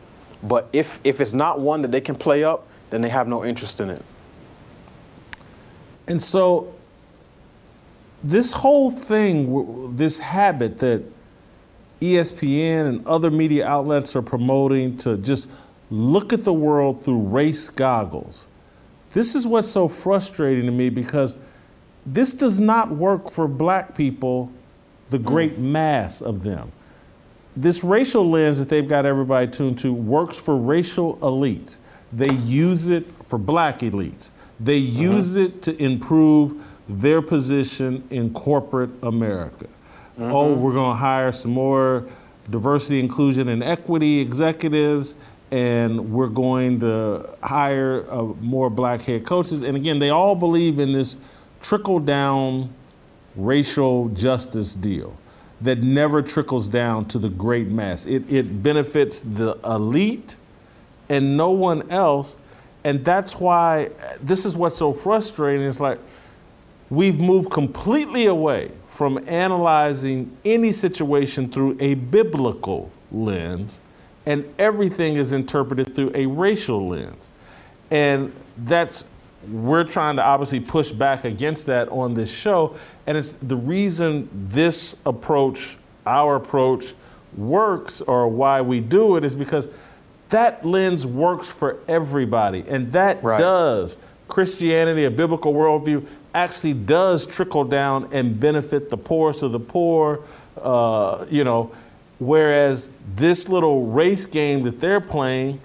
But if, if it's not one that they can play up, then they have no interest in it. And so this whole thing, this habit that ESPN and other media outlets are promoting to just look at the world through race goggles. This is what's so frustrating to me because this does not work for black people, the great mass of them. This racial lens that they've got everybody tuned to works for racial elites. They use it for black elites. They use it to improve their position in corporate America. Mm-hmm. Oh, we're going to hire some more diversity, inclusion, and equity executives, and we're going to hire uh, more black head coaches. And again, they all believe in this trickle down racial justice deal that never trickles down to the great mass. It, it benefits the elite and no one else. And that's why this is what's so frustrating. It's like, we've moved completely away from analyzing any situation through a biblical lens, and everything is interpreted through a racial lens. And that's, we're trying to obviously push back against that on this show. And it's the reason this approach, our approach, works or why we do it is because that lens works for everybody. And that right. does Christianity, a biblical worldview, actually does trickle down and benefit the poorest of the poor, uh, you know, whereas this little race game that they're playing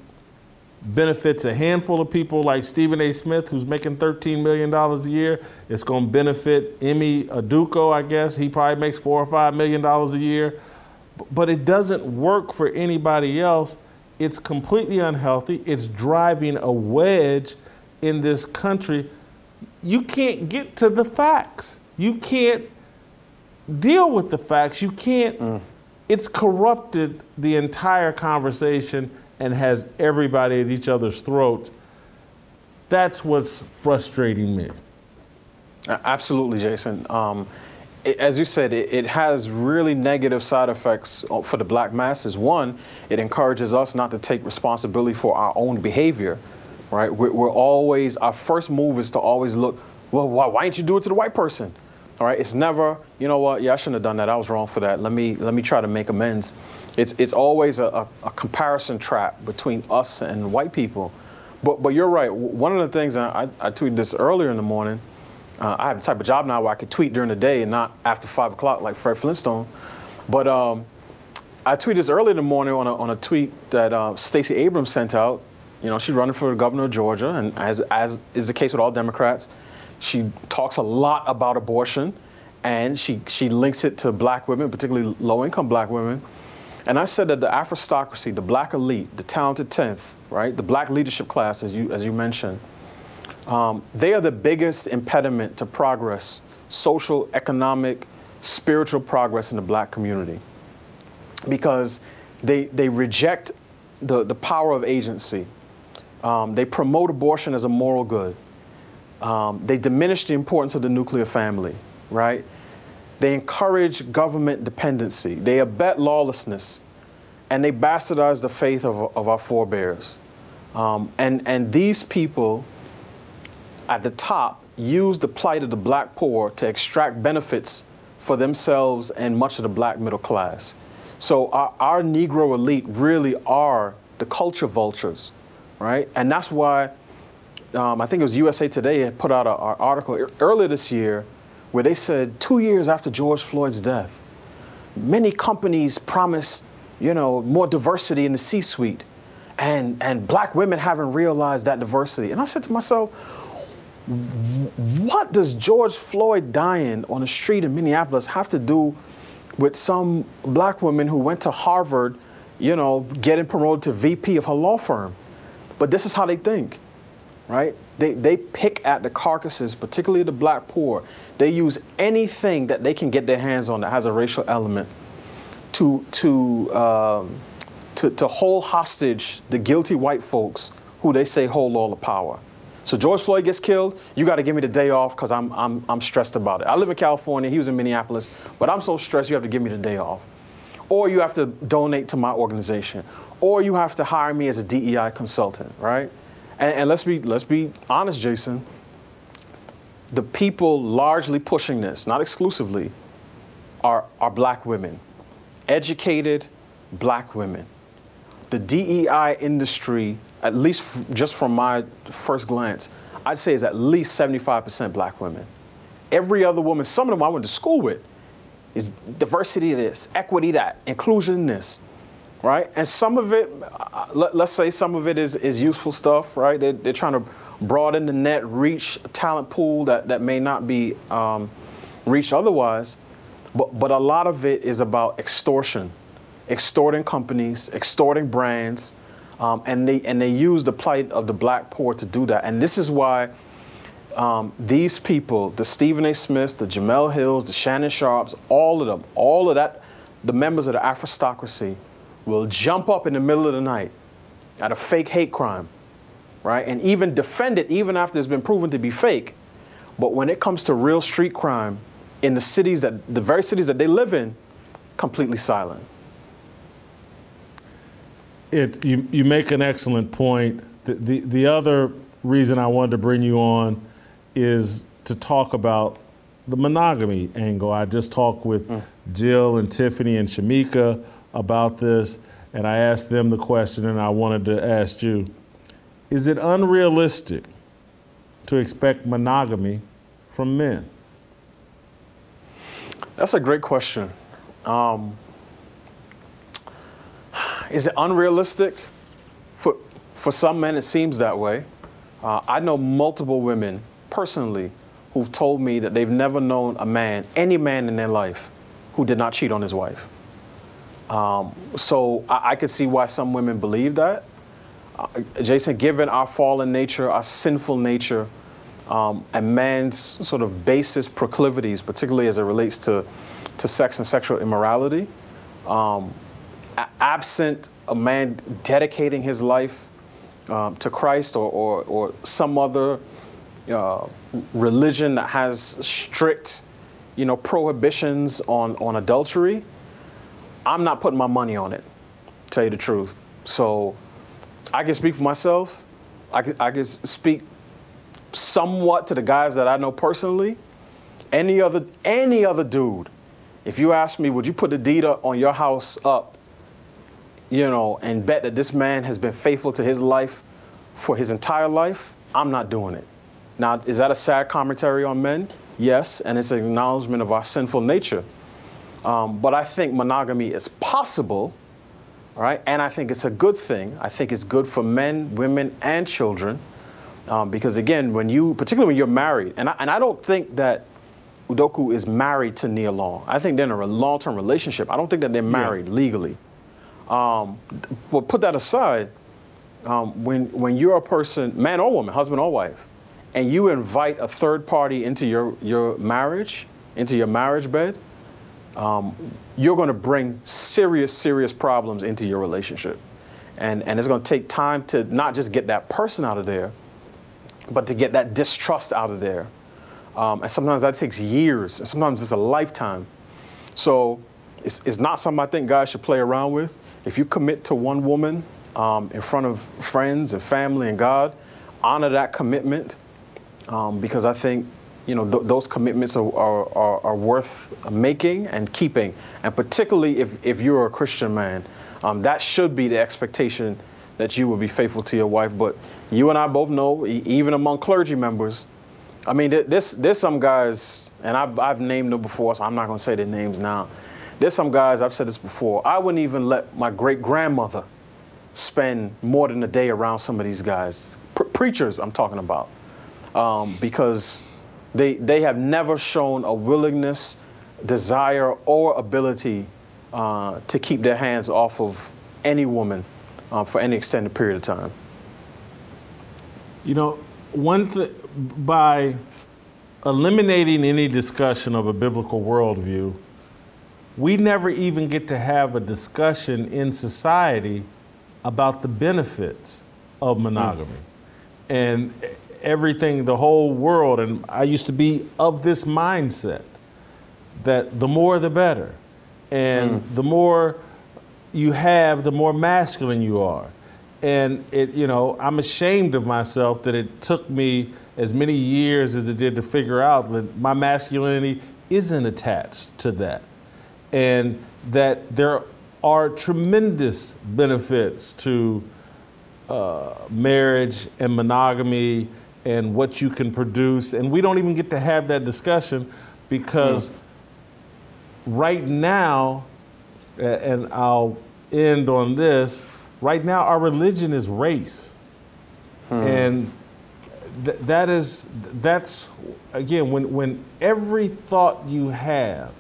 benefits a handful of people like Stephen A. Smith, who's making $13 million a year. It's going to benefit Ime Udoka, I guess. He probably makes four or $5 million a year. But it doesn't work for anybody else. It's completely unhealthy. It's driving a wedge in this country you can't get to the facts. You can't deal with the facts. You can't. Mm. It's corrupted the entire conversation and has everybody at each other's throats. That's what's frustrating me. Absolutely, Jason. Um, it, as you said, it, it, has really negative side effects for the black masses. One, it encourages us not to take responsibility for our own behavior right? We're, we're, always, our first move is to always look, well, why, why didn't you do it to the white person? All right, it's never, you know what? Yeah, I shouldn't have done that. I was wrong for that. Let me let me try to make amends. It's it's always a, a, a comparison trap between us and white people. But but you're right. One of the things I, I tweeted this earlier in the morning. Uh, I have a type of job now where I could tweet during the day and not after five o'clock like Fred Flintstone. But um, I tweeted this earlier in the morning on a, on a tweet that uh, Stacey Abrams sent out. You know, she's running for governor of Georgia, and as as is the case with all Democrats, she talks a lot about abortion, and she she links it to black women, particularly low-income black women. And I said that the aristocracy, the black elite, the talented tenth, right, the black leadership class, as you as you mentioned, um, they are the biggest impediment to progress, social, economic, spiritual progress in the black community because they, they reject the, the power of agency. Um, they promote abortion as a moral good. Um, they diminish the importance of the nuclear family, right? They encourage government dependency. They abet lawlessness. And they bastardize the faith of, of our forebears. Um, and, and these people at the top use the plight of the black poor to extract benefits for themselves and much of the black middle class. So our, our Negro elite really are the culture vultures, right? And that's why um, I think it was USA Today put out an article earlier this year where they said two years after George Floyd's death, many companies promised, you know, more diversity in the C-suite, and and black women haven't realized that diversity. And I said to myself, what does George Floyd dying on the street in Minneapolis have to do with some black woman who went to Harvard, you know, getting promoted to VP of her law firm. But this is how they think, right? They, they pick at the carcasses, particularly the black poor. They use anything that they can get their hands on that has a racial element to, to, um, to, to hold hostage the guilty white folks who they say hold all the power. So George Floyd gets killed, you got to give me the day off because I'm, I'm, I'm stressed about it. I live in California, he was in Minneapolis, but I'm so stressed you have to give me the day off. Or you have to donate to my organization. Or you have to hire me as a DEI consultant, right? And, and let's be let's be honest, Jason. The people largely pushing this, not exclusively, are, are black women. Educated black women. The DEI industry at least f- just from my first glance, I'd say is at least 75% black women. Every other woman, some of them I went to school with, is diversity this, equity that, inclusion this, right? And some of it, uh, let, us say some of it is, is useful stuff, right? They're, they're trying to broaden the net, reach talent pool that, that may not be um, reached otherwise. But, but a lot of it is about extortion, extorting companies, extorting brands, um, and they and they use the plight of the black poor to do that. And this is why um, these people, the Stephen A. Smiths, the Jemele Hills, the Shannon Sharpes, all of them, all of that, the members of the aristocracy will jump up in the middle of the night at a fake hate crime, right? And even defend it even after it's been proven to be fake. But when it comes to real street crime in the cities that the very cities that they live in, completely silent it's you, you make an excellent point. The, the, the other reason I wanted to bring you on is to talk about the monogamy angle. I just talked with mm. Jill and Tiffany and Shamika about this, and I asked them the question, and I wanted to ask you Is it unrealistic to expect monogamy from men? That's a great question. Um, is it unrealistic? For, for some men, it seems that way. Uh, I know multiple women personally who've told me that they've never known a man, any man in their life, who did not cheat on his wife. Um, so I, I, could see why some women believe that. Uh, Jason, given our fallen nature, our sinful nature, um, and man's sort of basest proclivities, particularly as it relates to, to sex and sexual immorality, um, absent a man dedicating his life um, to Christ or, or, or some other uh, religion that has strict, you know, prohibitions on, on adultery, I'm not putting my money on it, tell you the truth. So I can speak for myself. I can, I can speak somewhat to the guys that I know personally. any other any other dude, if you ask me, would you put the deed on your house up, you know, and bet that this man has been faithful to his life for his entire life? I'm not doing it. Now, is that a sad commentary on men? Yes, and it's an acknowledgement of our sinful nature. Um, but I think monogamy is possible, right? And I think it's a good thing. I think it's good for men, women, and children. Um, because again, when you, particularly when you're married, and I, and I don't think that Udoka is married to Nia Long. I think they're in a long-term relationship. I don't think that they're married yeah. legally. Um, but put that aside, um, when when you're a person, man or woman, husband or wife, and you invite a third party into your your marriage, into your marriage bed, um, you're going to bring serious, serious problems into your relationship. And, and it's going to take time to not just get that person out of there, but to get that distrust out of there. Um, and sometimes that takes years, and sometimes it's a lifetime. So it's, it's not something I think guys should play around with. If you commit to one woman um, in front of friends and family and God, honor that commitment um, because I think you know, th- those commitments are, are, are, worth making and keeping. And particularly if, if you're a Christian man, um, that should be the expectation that you will be faithful to your wife. But you and I both know, e- even among clergy members, I mean, th- this, there's some guys, and I've, I've named them before, so I'm not going to say their names now. There's some guys, I've said this before, I wouldn't even let my great grandmother spend more than a day around some of these guys. Pre- preachers, I'm talking about. Um, because they, they have never shown a willingness, desire, or ability uh, to keep their hands off of any woman uh, for any extended period of time. You know, one thing, by eliminating any discussion of a biblical worldview, we never even get to have a discussion in society about the benefits of monogamy. Mm. And everything, the whole world. And I used to be of this mindset that the more the better. And mm. the more you have, the more masculine you are. And it, you know, I'm ashamed of myself that it took me as many years as it did to figure out that my masculinity isn't attached to that. And that there are tremendous benefits to uh, marriage and monogamy and what you can produce. And we don't even get to have that discussion because yeah. right now, and I'll end on this right now, our religion is race. Hmm. And th- that is, that's, again, when, when every thought you have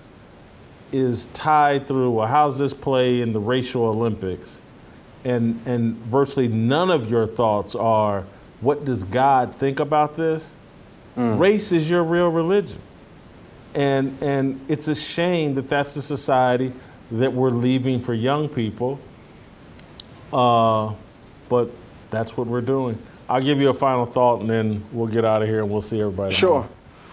is tied through, well, how's this play in the racial Olympics? And, and virtually none of your thoughts are, what does God think about this? Mm. Race is your real religion. And, and it's a shame that that's the society that we're leaving for young people. Uh, but that's what we're doing. I'll give you a final thought and then we'll get out of here and we'll see everybody. Sure. Tomorrow.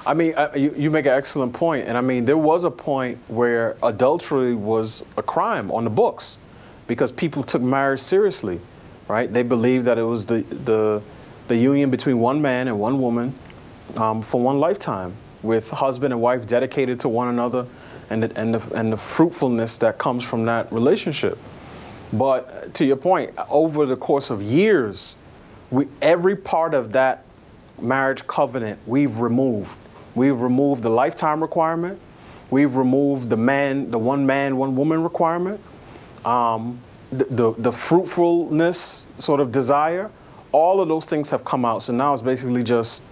I mean, uh, you, you make an excellent point. And I mean, there was a point where adultery was a crime on the books because people took marriage seriously, right? They believed that it was the, the, the union between one man and one woman um, for one lifetime, with husband and wife dedicated to one another, and the, and the, and the fruitfulness that comes from that relationship. But to your point, over the course of years, we, every part of that marriage covenant we've removed. We've removed the lifetime requirement. We've removed the man, the one man, one woman requirement. Um, the, the, the fruitfulness sort of desire all of those things have come out. So now it's basically just,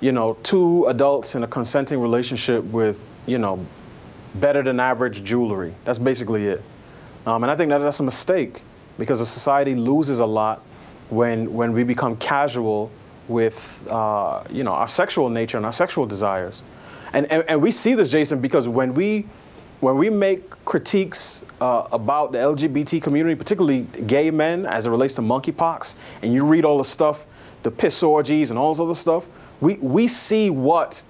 you know, two adults in a consenting relationship with, you know, better than average jewelry. That's basically it. Um, and I think that that's a mistake because the society loses a lot when when we become casual with, uh, you know, our sexual nature and our sexual desires. And, and, and we see this, Jason, because when we when we make critiques uh, about the LGBT community, particularly gay men, as it relates to monkeypox, and you read all the stuff, the piss orgies and all this other stuff, we, we see what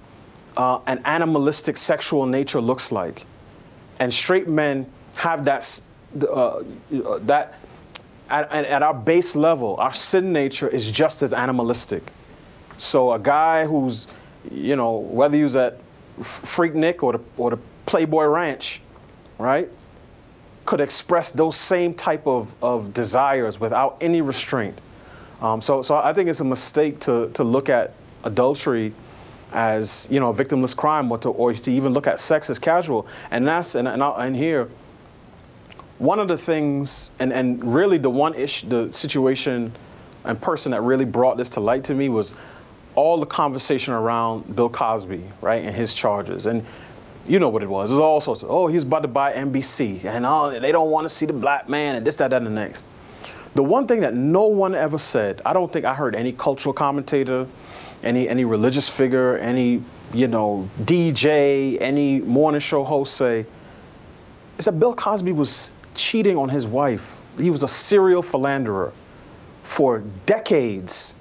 uh, an animalistic sexual nature looks like. And straight men have that, uh, that at, at our base level, our sin nature is just as animalistic. So a guy who's, you know, whether he's at Freaknik or the, or the Playboy Ranch, right, could express those same type of, of desires without any restraint. Um, so, so I think it's a mistake to, to look at adultery as you know a victimless crime or to, or to even look at sex as casual. And that's and, and, and here, one of the things and, and really the one issue, the situation and person that really brought this to light to me was all the conversation around Bill Cosby, right, and his charges. And you know what it was. It was all sorts of, oh, he's about to buy NBC, and oh, they don't want to see the black man, and this, that, that, and the next. The one thing that no one ever said, I don't think I heard any cultural commentator, any any religious figure, any you know DJ, any morning show host say, is that Bill Cosby was cheating on his wife. He was a serial philanderer for decades.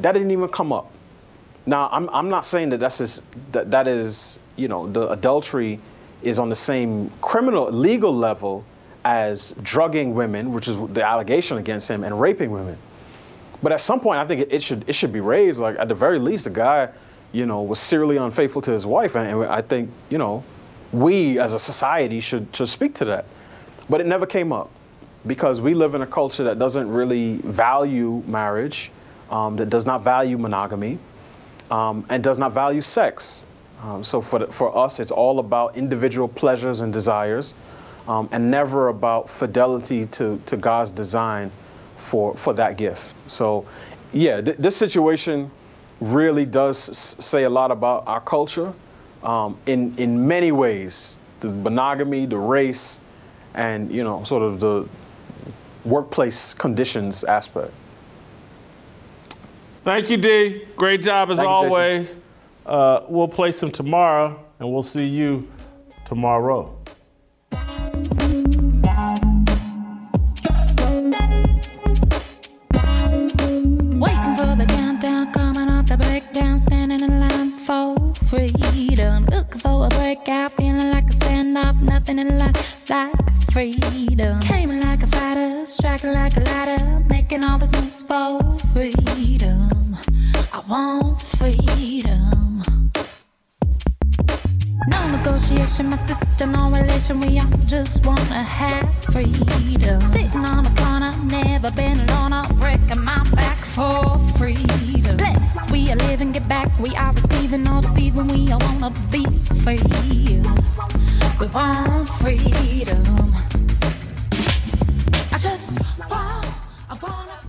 That didn't even come up. Now, I'm, I'm not saying that that's just, that, that is, you know, the adultery is on the same criminal, legal level as drugging women, which is the allegation against him, and raping women. But at some point, I think it, should it should be raised. Like at the very least, the guy, you know, was serially unfaithful to his wife, and, and I think, you know, we as a society should should speak to that. But it never came up because we live in a culture that doesn't really value marriage, um, that does not value monogamy, um, and does not value sex. Um, so for, the, for us, it's all about individual pleasures and desires, um, and never about fidelity to, to God's design for, for that gift. So, yeah, th- this situation really does s- say a lot about our culture um, in, in many ways the monogamy, the race, and you know, sort of the workplace conditions aspect. Thank you, D. Great job as Thank you, always. Uh, we'll play some tomorrow, and we'll see you tomorrow. Looking for a breakout, feeling like a standoff, nothing in life like freedom. Came like a fighter, striking like a ladder, making all these moves for freedom. I want freedom. No negotiation, my sister, no relation. We all just wanna have freedom. Sitting on a never been alone. I'm breaking my back for freedom. Blessed, we are living, get back. We are receiving, all deceiving. We all wanna be free. We want freedom. I just want, I want.